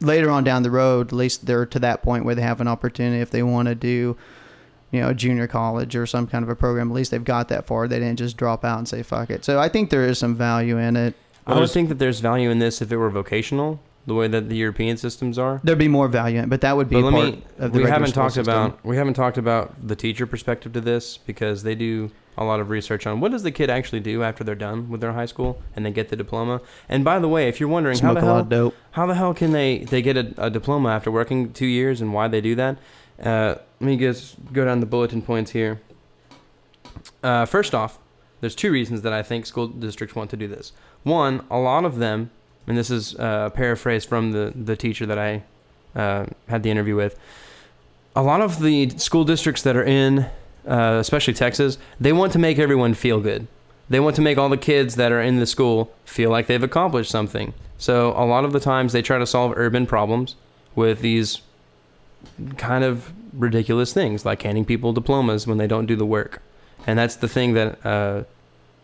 later on down the road, at least they're to that point where they have an opportunity if they want to do, you know, junior college or some kind of a program. At least they've got that far. They didn't just drop out and say fuck it. So I think there is some value in it. I would think that there's value in this if it were vocational, the way that the European systems are. There'd be more value in it, but that would be But let part me. of the We haven't talked system. about we haven't talked about the teacher perspective to this because they do a lot of research on what does the kid actually do after they're done with their high school and they get the diploma. And by the way, if you're wondering smoke how the hell how the hell can they they get a, a diploma after working two years and why they do that? Uh, let me just go down the bulletin points here. Uh, first off, there's two reasons that I think school districts want to do this. One, a lot of them, and this is uh, a paraphrase from the the teacher that I uh, had the interview with. A lot of the school districts that are in, uh, especially Texas, they want to make everyone feel good. They want to make all the kids that are in the school feel like they've accomplished something. So a lot of the times they try to solve urban problems with these kind of ridiculous things, like handing people diplomas when they don't do the work. And that's the thing that uh,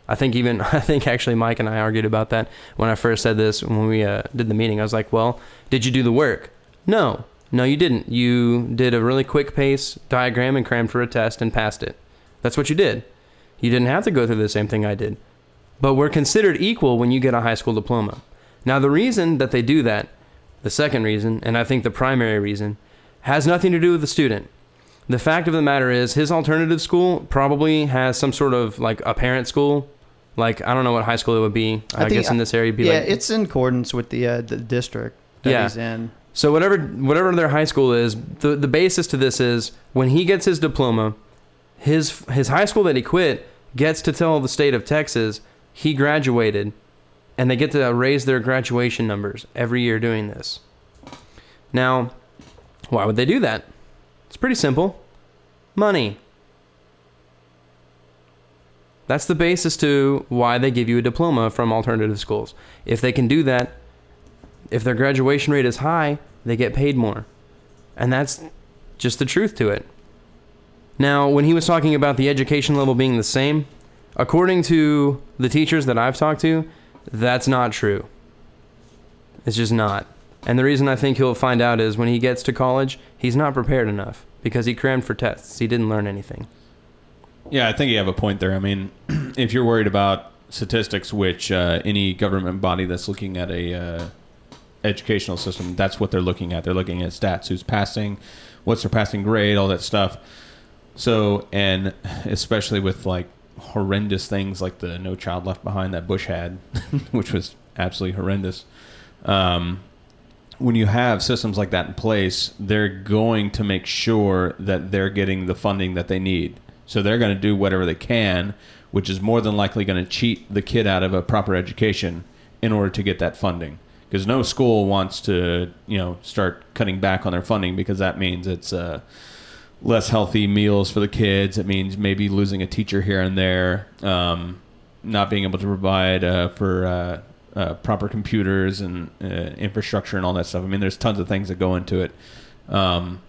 I think even I think actually Mike and I argued about that when I first said this when we uh, did the meeting. I was like, "Well, did you do the work?" No, no, you didn't. You did a really quick pace diagram and crammed for a test and passed it. That's what you did. You didn't have to go through the same thing I did. But we're considered equal when you get a high school diploma. Now, the reason that they do that, the second reason, and I think the primary reason, has nothing to do with the student. The fact of the matter is, his alternative school probably has some sort of like a parent school. Like, I don't know what high school it would be. I, I guess in this area, it'd be yeah, like it's in accordance with the uh, the district that Yeah. he's in. So whatever whatever their high school is, the the basis to this is when he gets his diploma, his his high school that he quit gets to tell the state of Texas he graduated, and they get to raise their graduation numbers every year doing this. Now, why would they do that? It's pretty simple. Money. That's the basis to why they give you a diploma from alternative schools. If they can do that, if their graduation rate is high, they get paid more. And that's just the truth to it. Now, when he was talking about the education level being the same, according to the teachers that I've talked to, that's not true. It's just not. And the reason I think he'll find out is when he gets to college, he's not prepared enough because he crammed for tests. He didn't learn anything. Yeah, I think you have a point there. I mean, if you're worried about statistics, which uh, any government body that's looking at a uh, educational system, that's what they're looking at. They're looking at stats, who's passing, what's their passing grade, all that stuff. So, and especially with like horrendous things like the No Child Left Behind that Bush had, which was absolutely horrendous. Um, when you have systems like that in place, they're going to make sure that they're getting the funding that they need. So they're going to do whatever they can, which is more than likely going to cheat the kid out of a proper education in order to get that funding. Because no school wants to, you know, start cutting back on their funding because that means it's uh, less healthy meals for the kids. It means maybe losing a teacher here and there, um, not being able to provide uh, for uh, uh, proper computers and uh, infrastructure and all that stuff. I mean, there's tons of things that go into it. Um,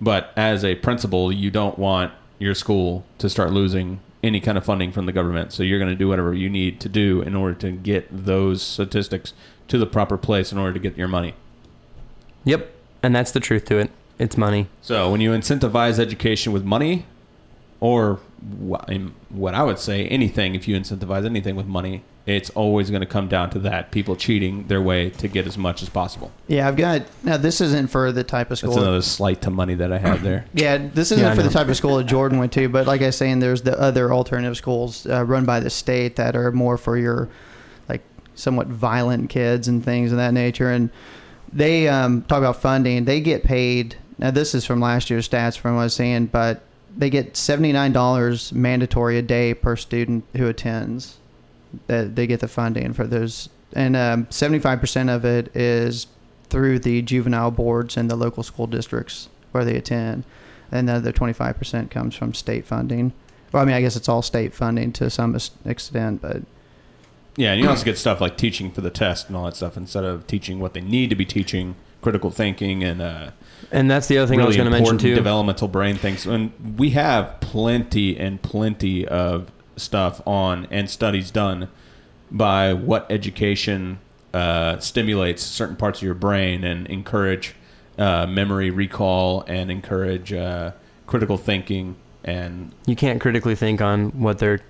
but as a principal, you don't want your school to start losing any kind of funding from the government. So you're going to do whatever you need to do in order to get those statistics to the proper place in order to get your money. Yep. And that's the truth to it. It's money. So when you incentivize education with money, or what I would say, anything, if you incentivize anything with money, it's always going to come down to that people cheating their way to get as much as possible. Yeah, I've got now. This isn't for the type of That's school. another slight to money that I have there. Yeah, this isn't Yeah, for the type of school that Jordan went to, but like I was saying, there's the other alternative schools uh, run by the state that are more for your like somewhat violent kids and things of that nature. And they um, talk about funding. They get paid. Now this is from last year's stats from what I was seeing, but they get seventy nine dollars mandatory a day per student who attends. That they get the funding for those, and seventy five percent of it is through the juvenile boards and the local school districts where they attend. And the other 25% comes from state funding. Well, I mean, I guess it's all state funding to some extent, but Yeah, and you also get stuff like teaching for the test and all that stuff instead of teaching what they need to be teaching, critical thinking and uh, And that's the other thing I was going to mention too. developmental brain things. And we have plenty and plenty of stuff on and studies done by what education uh, stimulates certain parts of your brain and encourage uh, memory recall and encourage uh, critical thinking and You can't critically think on what their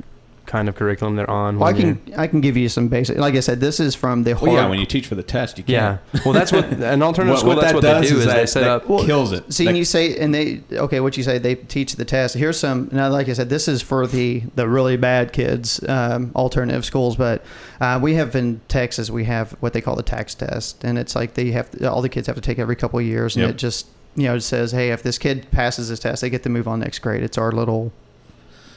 kind of curriculum they're on. well, I when you're- can I can give you some basic. Like I said, this is from the well, yeah, when you teach for the test, you Yeah. can't. Well, that's what an alternative What- school. what that's that what does they do is is, they that- set that- up. Well, kills it. See, That- and you say, and they okay. What you say? They teach the test. Here's some. Now, like I said, this is for the the really bad kids, um, alternative schools. But uh, we have in Texas, we have what they call the TAKS test, and it's like they have all the kids have to take every couple of years, and Yep. it just you know it says, hey, if this kid passes this test, they get to move on next grade. It's our little.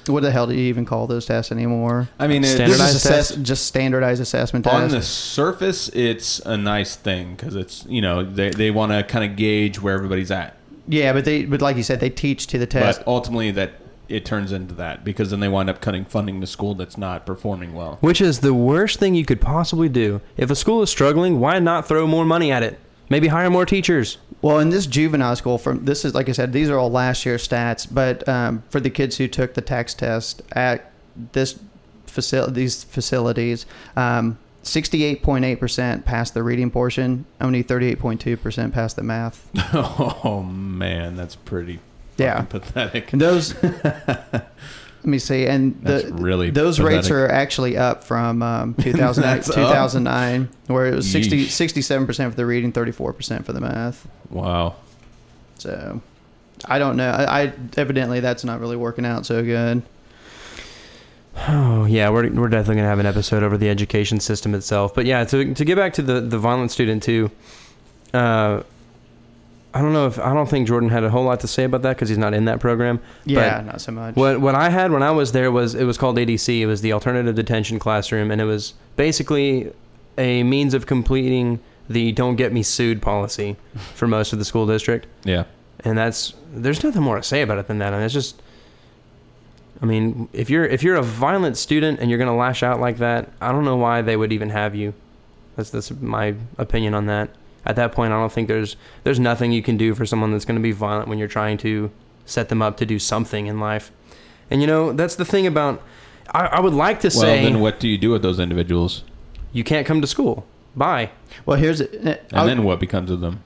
What the hell do you even call those tests anymore? I mean, it, Standardized This assess- test? just standardized assessment on the surface, it's a nice thing because it's you know they they want to kind of gauge where everybody's at. yeah, but they but like you said, they teach to the test. But ultimately, that it turns into that because then they wind up cutting funding to school that's not performing well. Which is the worst thing you could possibly do. If a school is struggling, why not throw more money at it? Maybe hire more teachers. Well, in this juvenile school, from this is like I said, these are all last year stats. But um, for the kids who took the TAKS test at this facility, these facilities, um, sixty-eight point eight percent passed the reading portion. Only thirty-eight point two percent passed the math. oh man, that's pretty Yeah. pathetic. And those, let me see, and the, That's really those rates are actually up from um, 2008, That's up? 2009, where it was 60, 67 percent for the reading, thirty-four percent for the math. Wow. So I don't know. I, I evidently that's not really working out so good. Oh yeah, we're we're definitely gonna have an episode over the education system itself. But yeah, to to get back to the the violent student too. Uh, I don't know if I don't think Jordan had a whole lot to say about that because he's not in that program. Yeah, not so much. What what I had when I was there was it was called ADC. It was the alternative detention classroom, and it was basically a means of completing the "don't get me sued" policy for most of the school district. Yeah. And that's there's nothing more to say about it than that. I mean, it's just. I mean, if you're if you're a violent student and you're gonna lash out like that, I don't know why they would even have you. That's that's my opinion on that. At that point, I don't think there's there's nothing you can do for someone that's going to be violent when you're trying to set them up to do something in life. And you know that's the thing about. I, I would like to Well, say Well, then what do you do with those individuals? you can't come to school. Bye. well, here's eh, And then what becomes of them?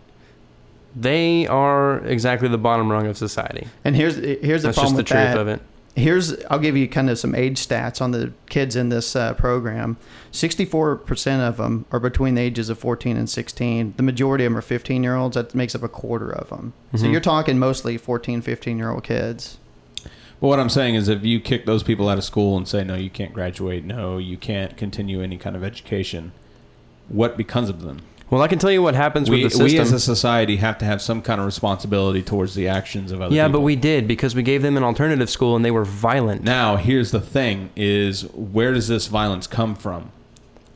They are exactly the bottom rung of society. and here's here's the That's problem just the with truth that. of it. Here's I'll give you kind of some age stats on the kids in this uh, program. Sixty-four percent of them are between the ages of fourteen and sixteen. The majority of them are fifteen-year-olds. That makes up a quarter of them. So Mhm. you're talking mostly 14, 15-year-old kids. But what I'm saying is, if you kick those people out of school and say, no, you can't graduate, no, you can't continue any kind of education, what becomes of them? Well, I can tell you what happens We, with the we as a society have to have some kind of responsibility towards the actions of other yeah, people. but we did because we gave them an alternative school and they were violent. Now, here's the thing: is where does this violence come from?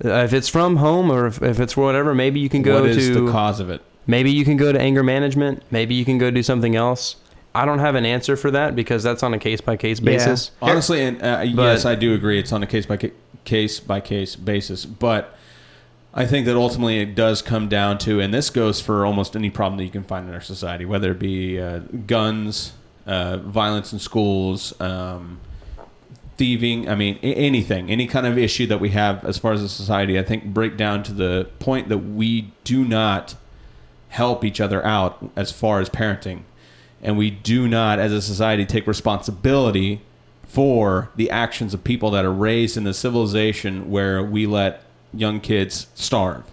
Uh, if it's from home or if, if it's whatever, maybe you can go what is to the cause of it? maybe you can go to anger management. Maybe you can go do something else. I don't have an answer for that because that's on a case by case Yeah. basis. Honestly, and uh, But- yes, I do agree. It's on a case by case by case basis, but I think that ultimately it does come down to, and this goes for almost any problem that you can find in our society, whether it be uh, guns, uh, violence in schools, um, thieving. I mean, anything, any kind of issue that we have as far as a society. I think break down to the point that we do not help each other out as far as parenting and we do not as a society take responsibility for the actions of people that are raised in the civilization where we let young kids starve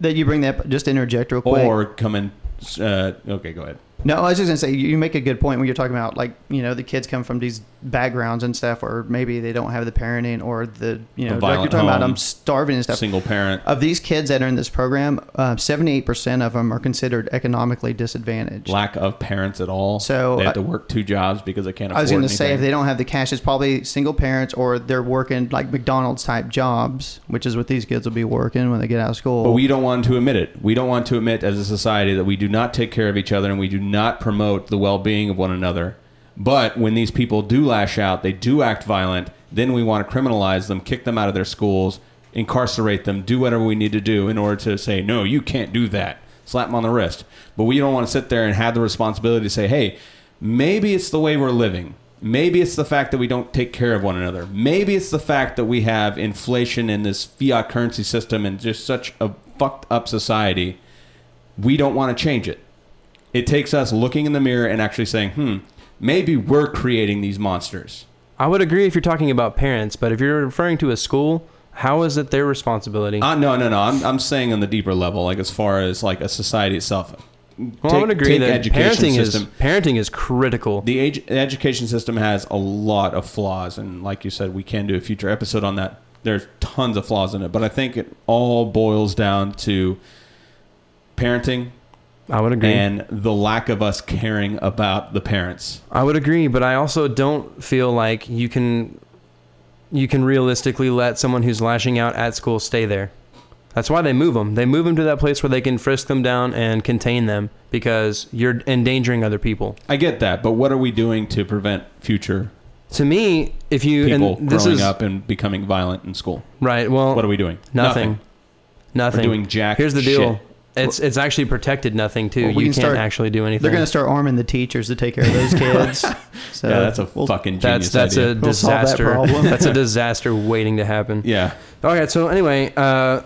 That you bring that just interject real quick. or come in. Uh, okay, go ahead. No, I was just gonna say you make a good point when you're talking about like you know the kids come from these backgrounds and stuff, or maybe they don't have the parenting or the you know The like you're talking about I'm starving and stuff. Single parent. Of these kids that are in this program, uh, seventy eight percent of them are considered economically disadvantaged. lack of parents at all. So, they have I- to work two jobs because they can't afford I was going to say if they don't have the cash, it's probably single parents or they're working like McDonald's type jobs, which is what these kids will be working when they get out of school. But we don't want to admit it. We don't want to admit as a society that we do not take care of each other and we do not promote the well being of one another. But when these people do lash out, they do act violent, then we want to criminalize them, kick them out of their schools, incarcerate them, do whatever we need to do in order to say, no, you can't do that. Slap them on the wrist. But we don't want to sit there and have the responsibility to say, hey, maybe it's the way we're living. Maybe it's the fact that we don't take care of one another. Maybe it's the fact that we have inflation in this fiat currency system and just such a fucked up society. We don't want to change it. It takes us looking in the mirror and actually saying, hmm, maybe we're creating these monsters. I would agree if you're talking about parents, but if you're referring to a school, how is it their responsibility? Uh, no, no, no. I'm, I'm saying on the deeper level, like as far as like a society itself. well, take- I would agree that education parenting system. is parenting is critical. The age, education system has a lot of flaws, and like you said, we can do a future episode on that. There's tons of flaws in it, but I think it all boils down to parenting I would agree. and the lack of us caring about the parents. I would agree, but I also don't feel like you can you can realistically let someone who's lashing out at school stay there. That's why they move them. They move them to that place where they can frisk them down and contain them because you're endangering other people. I get that, but what are we doing to prevent future To me, if you people and this growing is up and becoming violent in school? right, well, What are we doing? nothing, nothing. We're doing jack. Here's the deal. shit. It's it's actually protected nothing too. Well, we you can can't start- actually do anything. They're going to start arming the teachers to take care of those kids. so yeah, that's a we'll- fucking that's genius that's a idea. We'll solve that disaster. problem. that's a disaster waiting to happen. yeah. Okay, so anyway, uh,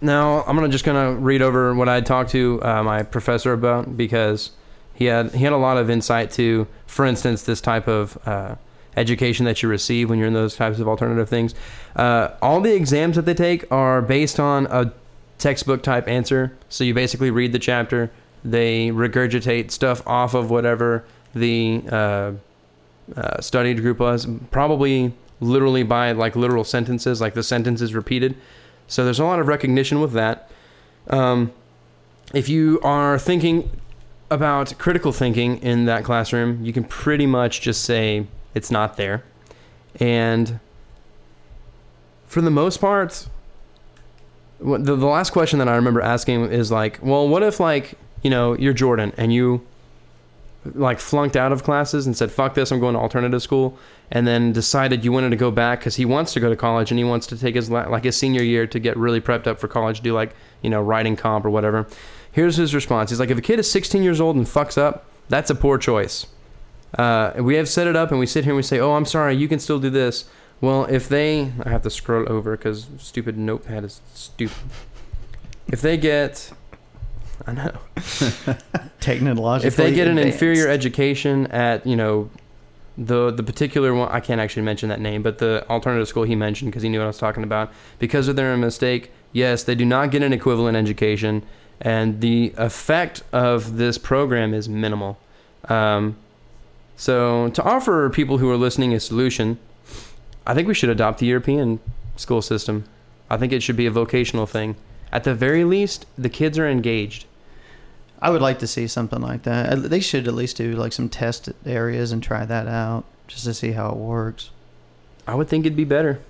now I'm gonna just gonna read over what I talked to uh, my professor about because he had he had a lot of insight to, for instance, this type of uh, education that you receive when you're in those types of alternative things. Uh, all the exams that they take are based on a textbook type answer. So you basically read the chapter, they regurgitate stuff off of whatever the uh, uh, studied group was, probably literally by like literal sentences, like the sentence is repeated. So there's a lot of recognition with that. Um, if you are thinking about critical thinking in that classroom, you can pretty much just say it's not there. And for the most part, the, the last question that I remember asking is like, well, what if like, you know, you're Jordan and you like flunked out of classes and said, fuck this, I'm going to alternative school and then decided you wanted to go back because he wants to go to college and he wants to take his like his senior year to get really prepped up for college, do like you know writing comp or whatever. Here's his response: He's like, if a kid is 16 years old and fucks up, that's a poor choice. Uh, we have set it up and we sit here and we say, oh, I'm sorry, you can still do this. Well, if they, I have to scroll over because stupid notepad is stupid. If they get, I know technologically. if they get an advanced. inferior education at you know the the particular one i can't actually mention that name but the alternative school he mentioned because he knew what i was talking about because of their mistake yes they do not get an equivalent education and the effect of this program is minimal um, so to offer people who are listening a solution i think we should adopt the european school system i think it should be a vocational thing at the very least the kids are engaged I would like to see something like that. They should at least do like some test areas and try that out just to see how it works. i would think it'd be better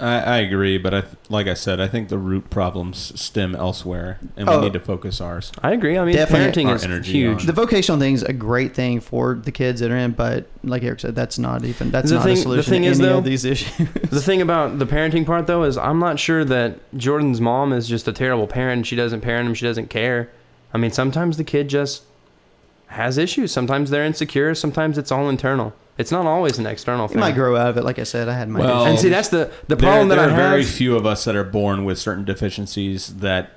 I, I agree, but I th- like I said, I think the root problems stem elsewhere, and we Oh. need to focus ours. I agree. I mean, Definitely parenting our is energy huge. on- The vocational thing is a great thing for the kids that are in, but like Eric said, that's not even that's The not thing- a the solution thing to is, any though, of these issues. The thing about the parenting part, though, is I'm not sure that Jordan's mom is just a terrible parent. She doesn't parent him. She doesn't care. I mean, sometimes the kid just has issues. Sometimes they're insecure. Sometimes it's all internal. It's not always an external You thing. might grow out of it. Like I said, I had my Well, and see, that's the the problem there, that I are very few of us that are born with certain deficiencies that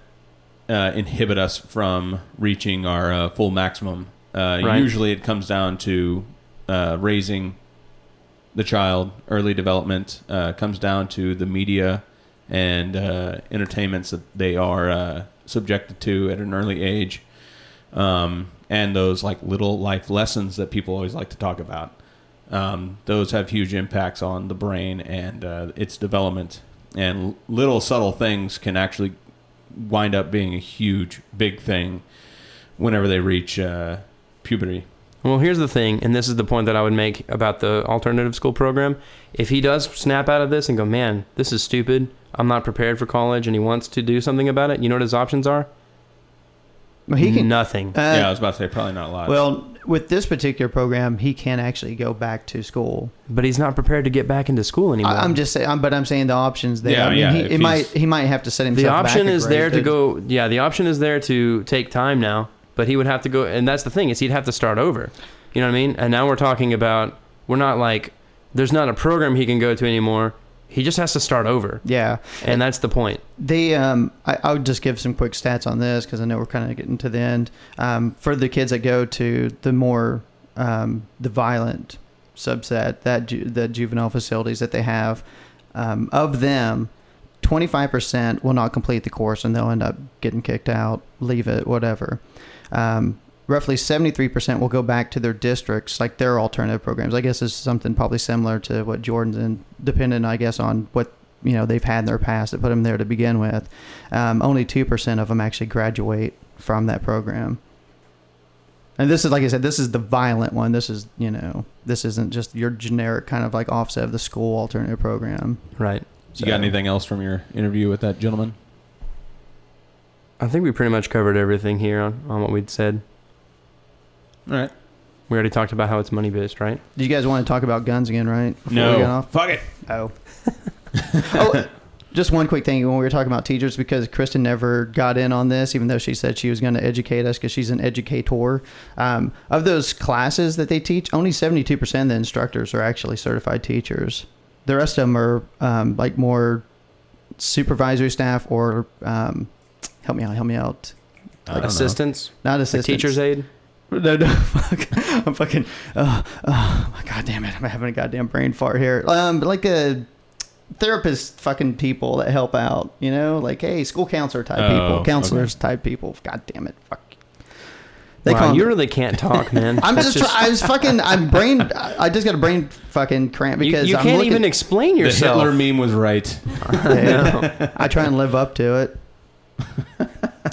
uh, inhibit us from reaching our uh, full maximum. Uh, Right. Usually, it comes down to uh, raising the child, early development, uh, comes down to the media and uh, entertainments that they are uh, subjected to at an early age, um, and those like little life lessons that people always like to talk about. Um, those have huge impacts on the brain and uh, its development, and little subtle things can actually wind up being a huge, big thing whenever they reach uh, puberty. Well, here's the thing, and this is the point that I would make about the alternative school program. If he does snap out of this and go, man, this is stupid, I'm not prepared for college, and he wants to do something about it, you know what his options are? Well, he can. Nothing. Uh, yeah, I was about to say probably not a lot. Well, with this particular program, he can actually go back to school. but he's not prepared to get back into school anymore. I, I'm just saying, I'm, but I'm saying the options there. Yeah, I mean, yeah, He, it might he might have to set himself. the option a is there to go. Yeah, the option is there to take time now, but he would have to go, and that's the thing is he'd have to start over. You know what I mean? And now we're talking about we're not like there's not a program he can go to anymore. He just has to start over, Yeah, and that's the point. They, um, I, I would just give some quick stats on this because I know we're kind of getting to the end. Um, for the kids that go to the more um, the violent subset, that ju- the juvenile facilities that they have, um, of them, twenty five percent will not complete the course and they'll end up getting kicked out, leave it, whatever. Um, roughly seventy three percent will go back to their districts, like their alternative programs. I guess is something probably similar to what Jordan's in, dependent, I guess, on what you know they've had in their past that put them there to begin with. Um, only two percent of them actually graduate from that program. And this is like I said, this is the violent one. This is you know this isn't just your generic kind of like offset of the school alternative program. Right. So. You got anything else from your interview with that gentleman? I think we pretty much covered everything here on, on what we'd said. All right. We already talked about how it's money based, right? Do you guys want to talk about guns again, right? Before we get off? Fuck it. Oh. oh, just one quick thing when we were talking about teachers, because Kristen never got in on this, even though she said she was going to educate us because she's an educator. Um, of those classes that they teach, only 72% of the instructors are actually certified teachers. The rest of them are um, like more supervisory staff or um, help me out, help me out. I don't know. Assistants, Not like assistants. teacher's aid. No, no, fuck. I'm fucking. Oh, oh uh, God damn it! I'm having a goddamn brain fart here. Um, like a therapist, fucking people that help out. You know, like hey, school counselor type Oh, people, counselors type people. God damn it! Fuck. They wow, call you them- really can't talk, man. I'm That's just, try- I was fucking. I'm brain. I just got a brain fucking cramp because you I'm can't looking, even explain yourself. The yourself. Hitler meme was right. Yeah. I try and live up to it.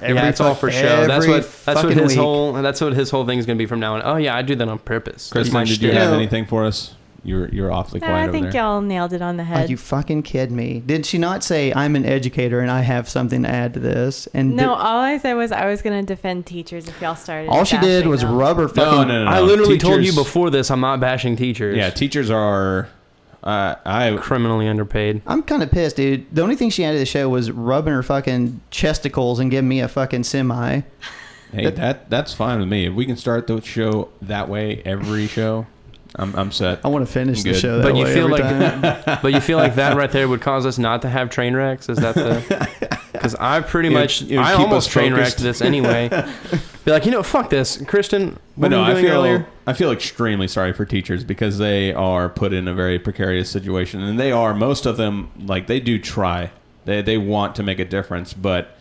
Yeah, it's all for show. That's what that's what his week. whole that's what his whole thing is going to be from now on. Oh yeah, I do that on purpose. That's Kristen, my did you have anything for us? You're you're awfully No, quiet I over think there. y'all nailed it on the Are head. you fucking kidding me? Did she not say I'm an educator and I have something to add to this? And no, did- all I said was I was going to defend teachers if y'all started. all she did was them. rub her fucking. No, no, no, no. I literally told you before this. I'm not bashing teachers. Yeah, teachers are. Uh, I criminally underpaid. I'm kind of pissed, dude. The only thing she added to the show was rubbing her fucking chesticles and giving me a fucking semi. hey that that's fine with me. If we can start the show that way every show, I'm I'm set. I want to finish the Good. show that But you way feel every like, time. but you feel like that right there would cause us not to have train wrecks. Is that the? Because I pretty It would- much, it would I keep almost train wrecked this anyway. Be like, you know, fuck this, Kristen. What But no, I feel earlier? I feel extremely sorry for teachers because they are put in a very precarious situation, and they are most of them like they do try. They they want to make a difference, but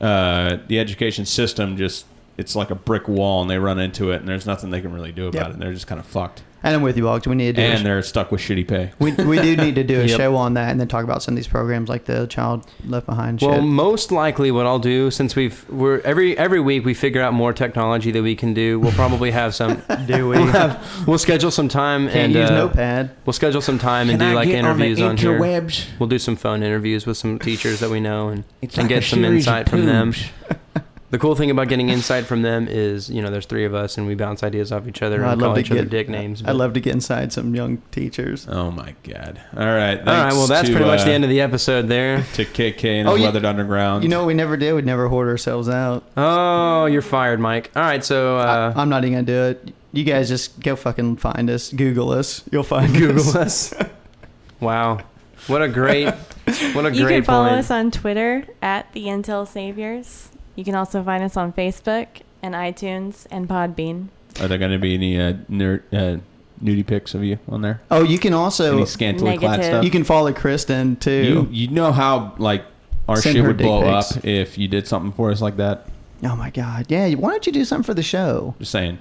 uh, the education system just it's like a brick wall, and they run into it, and there's nothing they can really do about Yep. it. And they're just kind of fucked, and I'm with you, Alex. We need to do. a and sh- they're stuck with shitty pay. we, we do need to do a Yep. show on that and then talk about some of these programs like the child left behind Well, shit. most likely, what I'll do since we've we're every every week we figure out more technology that we can do. We'll probably have some. do we? we'll, have, we'll schedule some time Can't and use uh, Notepad. we'll schedule some time and do like interviews on, here. interwebs? We'll do some phone interviews with some teachers that we know and It's and like get some insight from them. tubes. The cool thing about getting insight from them is, you know, there's three of us and we bounce ideas off each other I'd and love call to each other get- dick names. I'd love to get inside some young teachers. Oh my god! All right, All right, well, that's pretty much the end of the episode there. to KK and Oh, his you- weathered underground. You know what we never did? We'd never hoard ourselves out. Oh, you're fired, Mike. All right, so uh, I, I'm not even gonna do it. You guys just go fucking find us. Google us. You'll find Google us. us. Wow, what a great, what a You great can follow point. us on Twitter at the Intel Saviors. You can also find us on Facebook and iTunes and Podbean. Are there going to be any uh, ner- uh, nudie pics of you on there? Oh, you can also Any scantily clad Negative. stuff? you can follow Kristen too. You you know how like our Send shit her would dick blow pics. up if you did something for us like that. oh my god, yeah. Why don't you do something for the show? Just saying,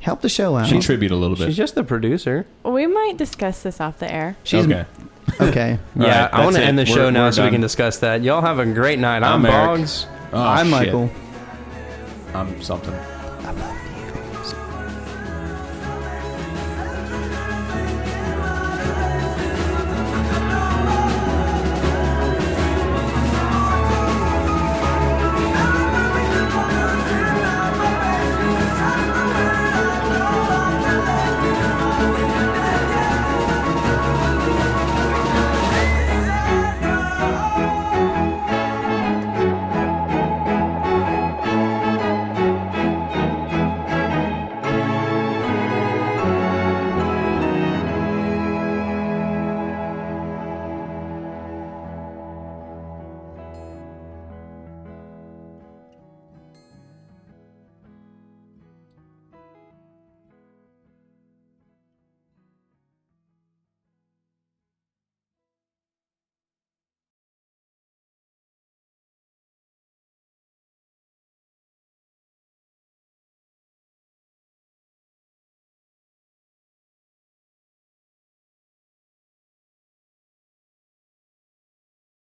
Help the show out. contribute a little bit. She's just the producer. We might discuss this off the air. She's okay. okay. All yeah, right, I want that's to it. end the We're- show now we're so we done. can discuss that. Y'all have a great night. I'm, I'm Eric. Boggs. Oh, I'm shit. Michael. I'm something.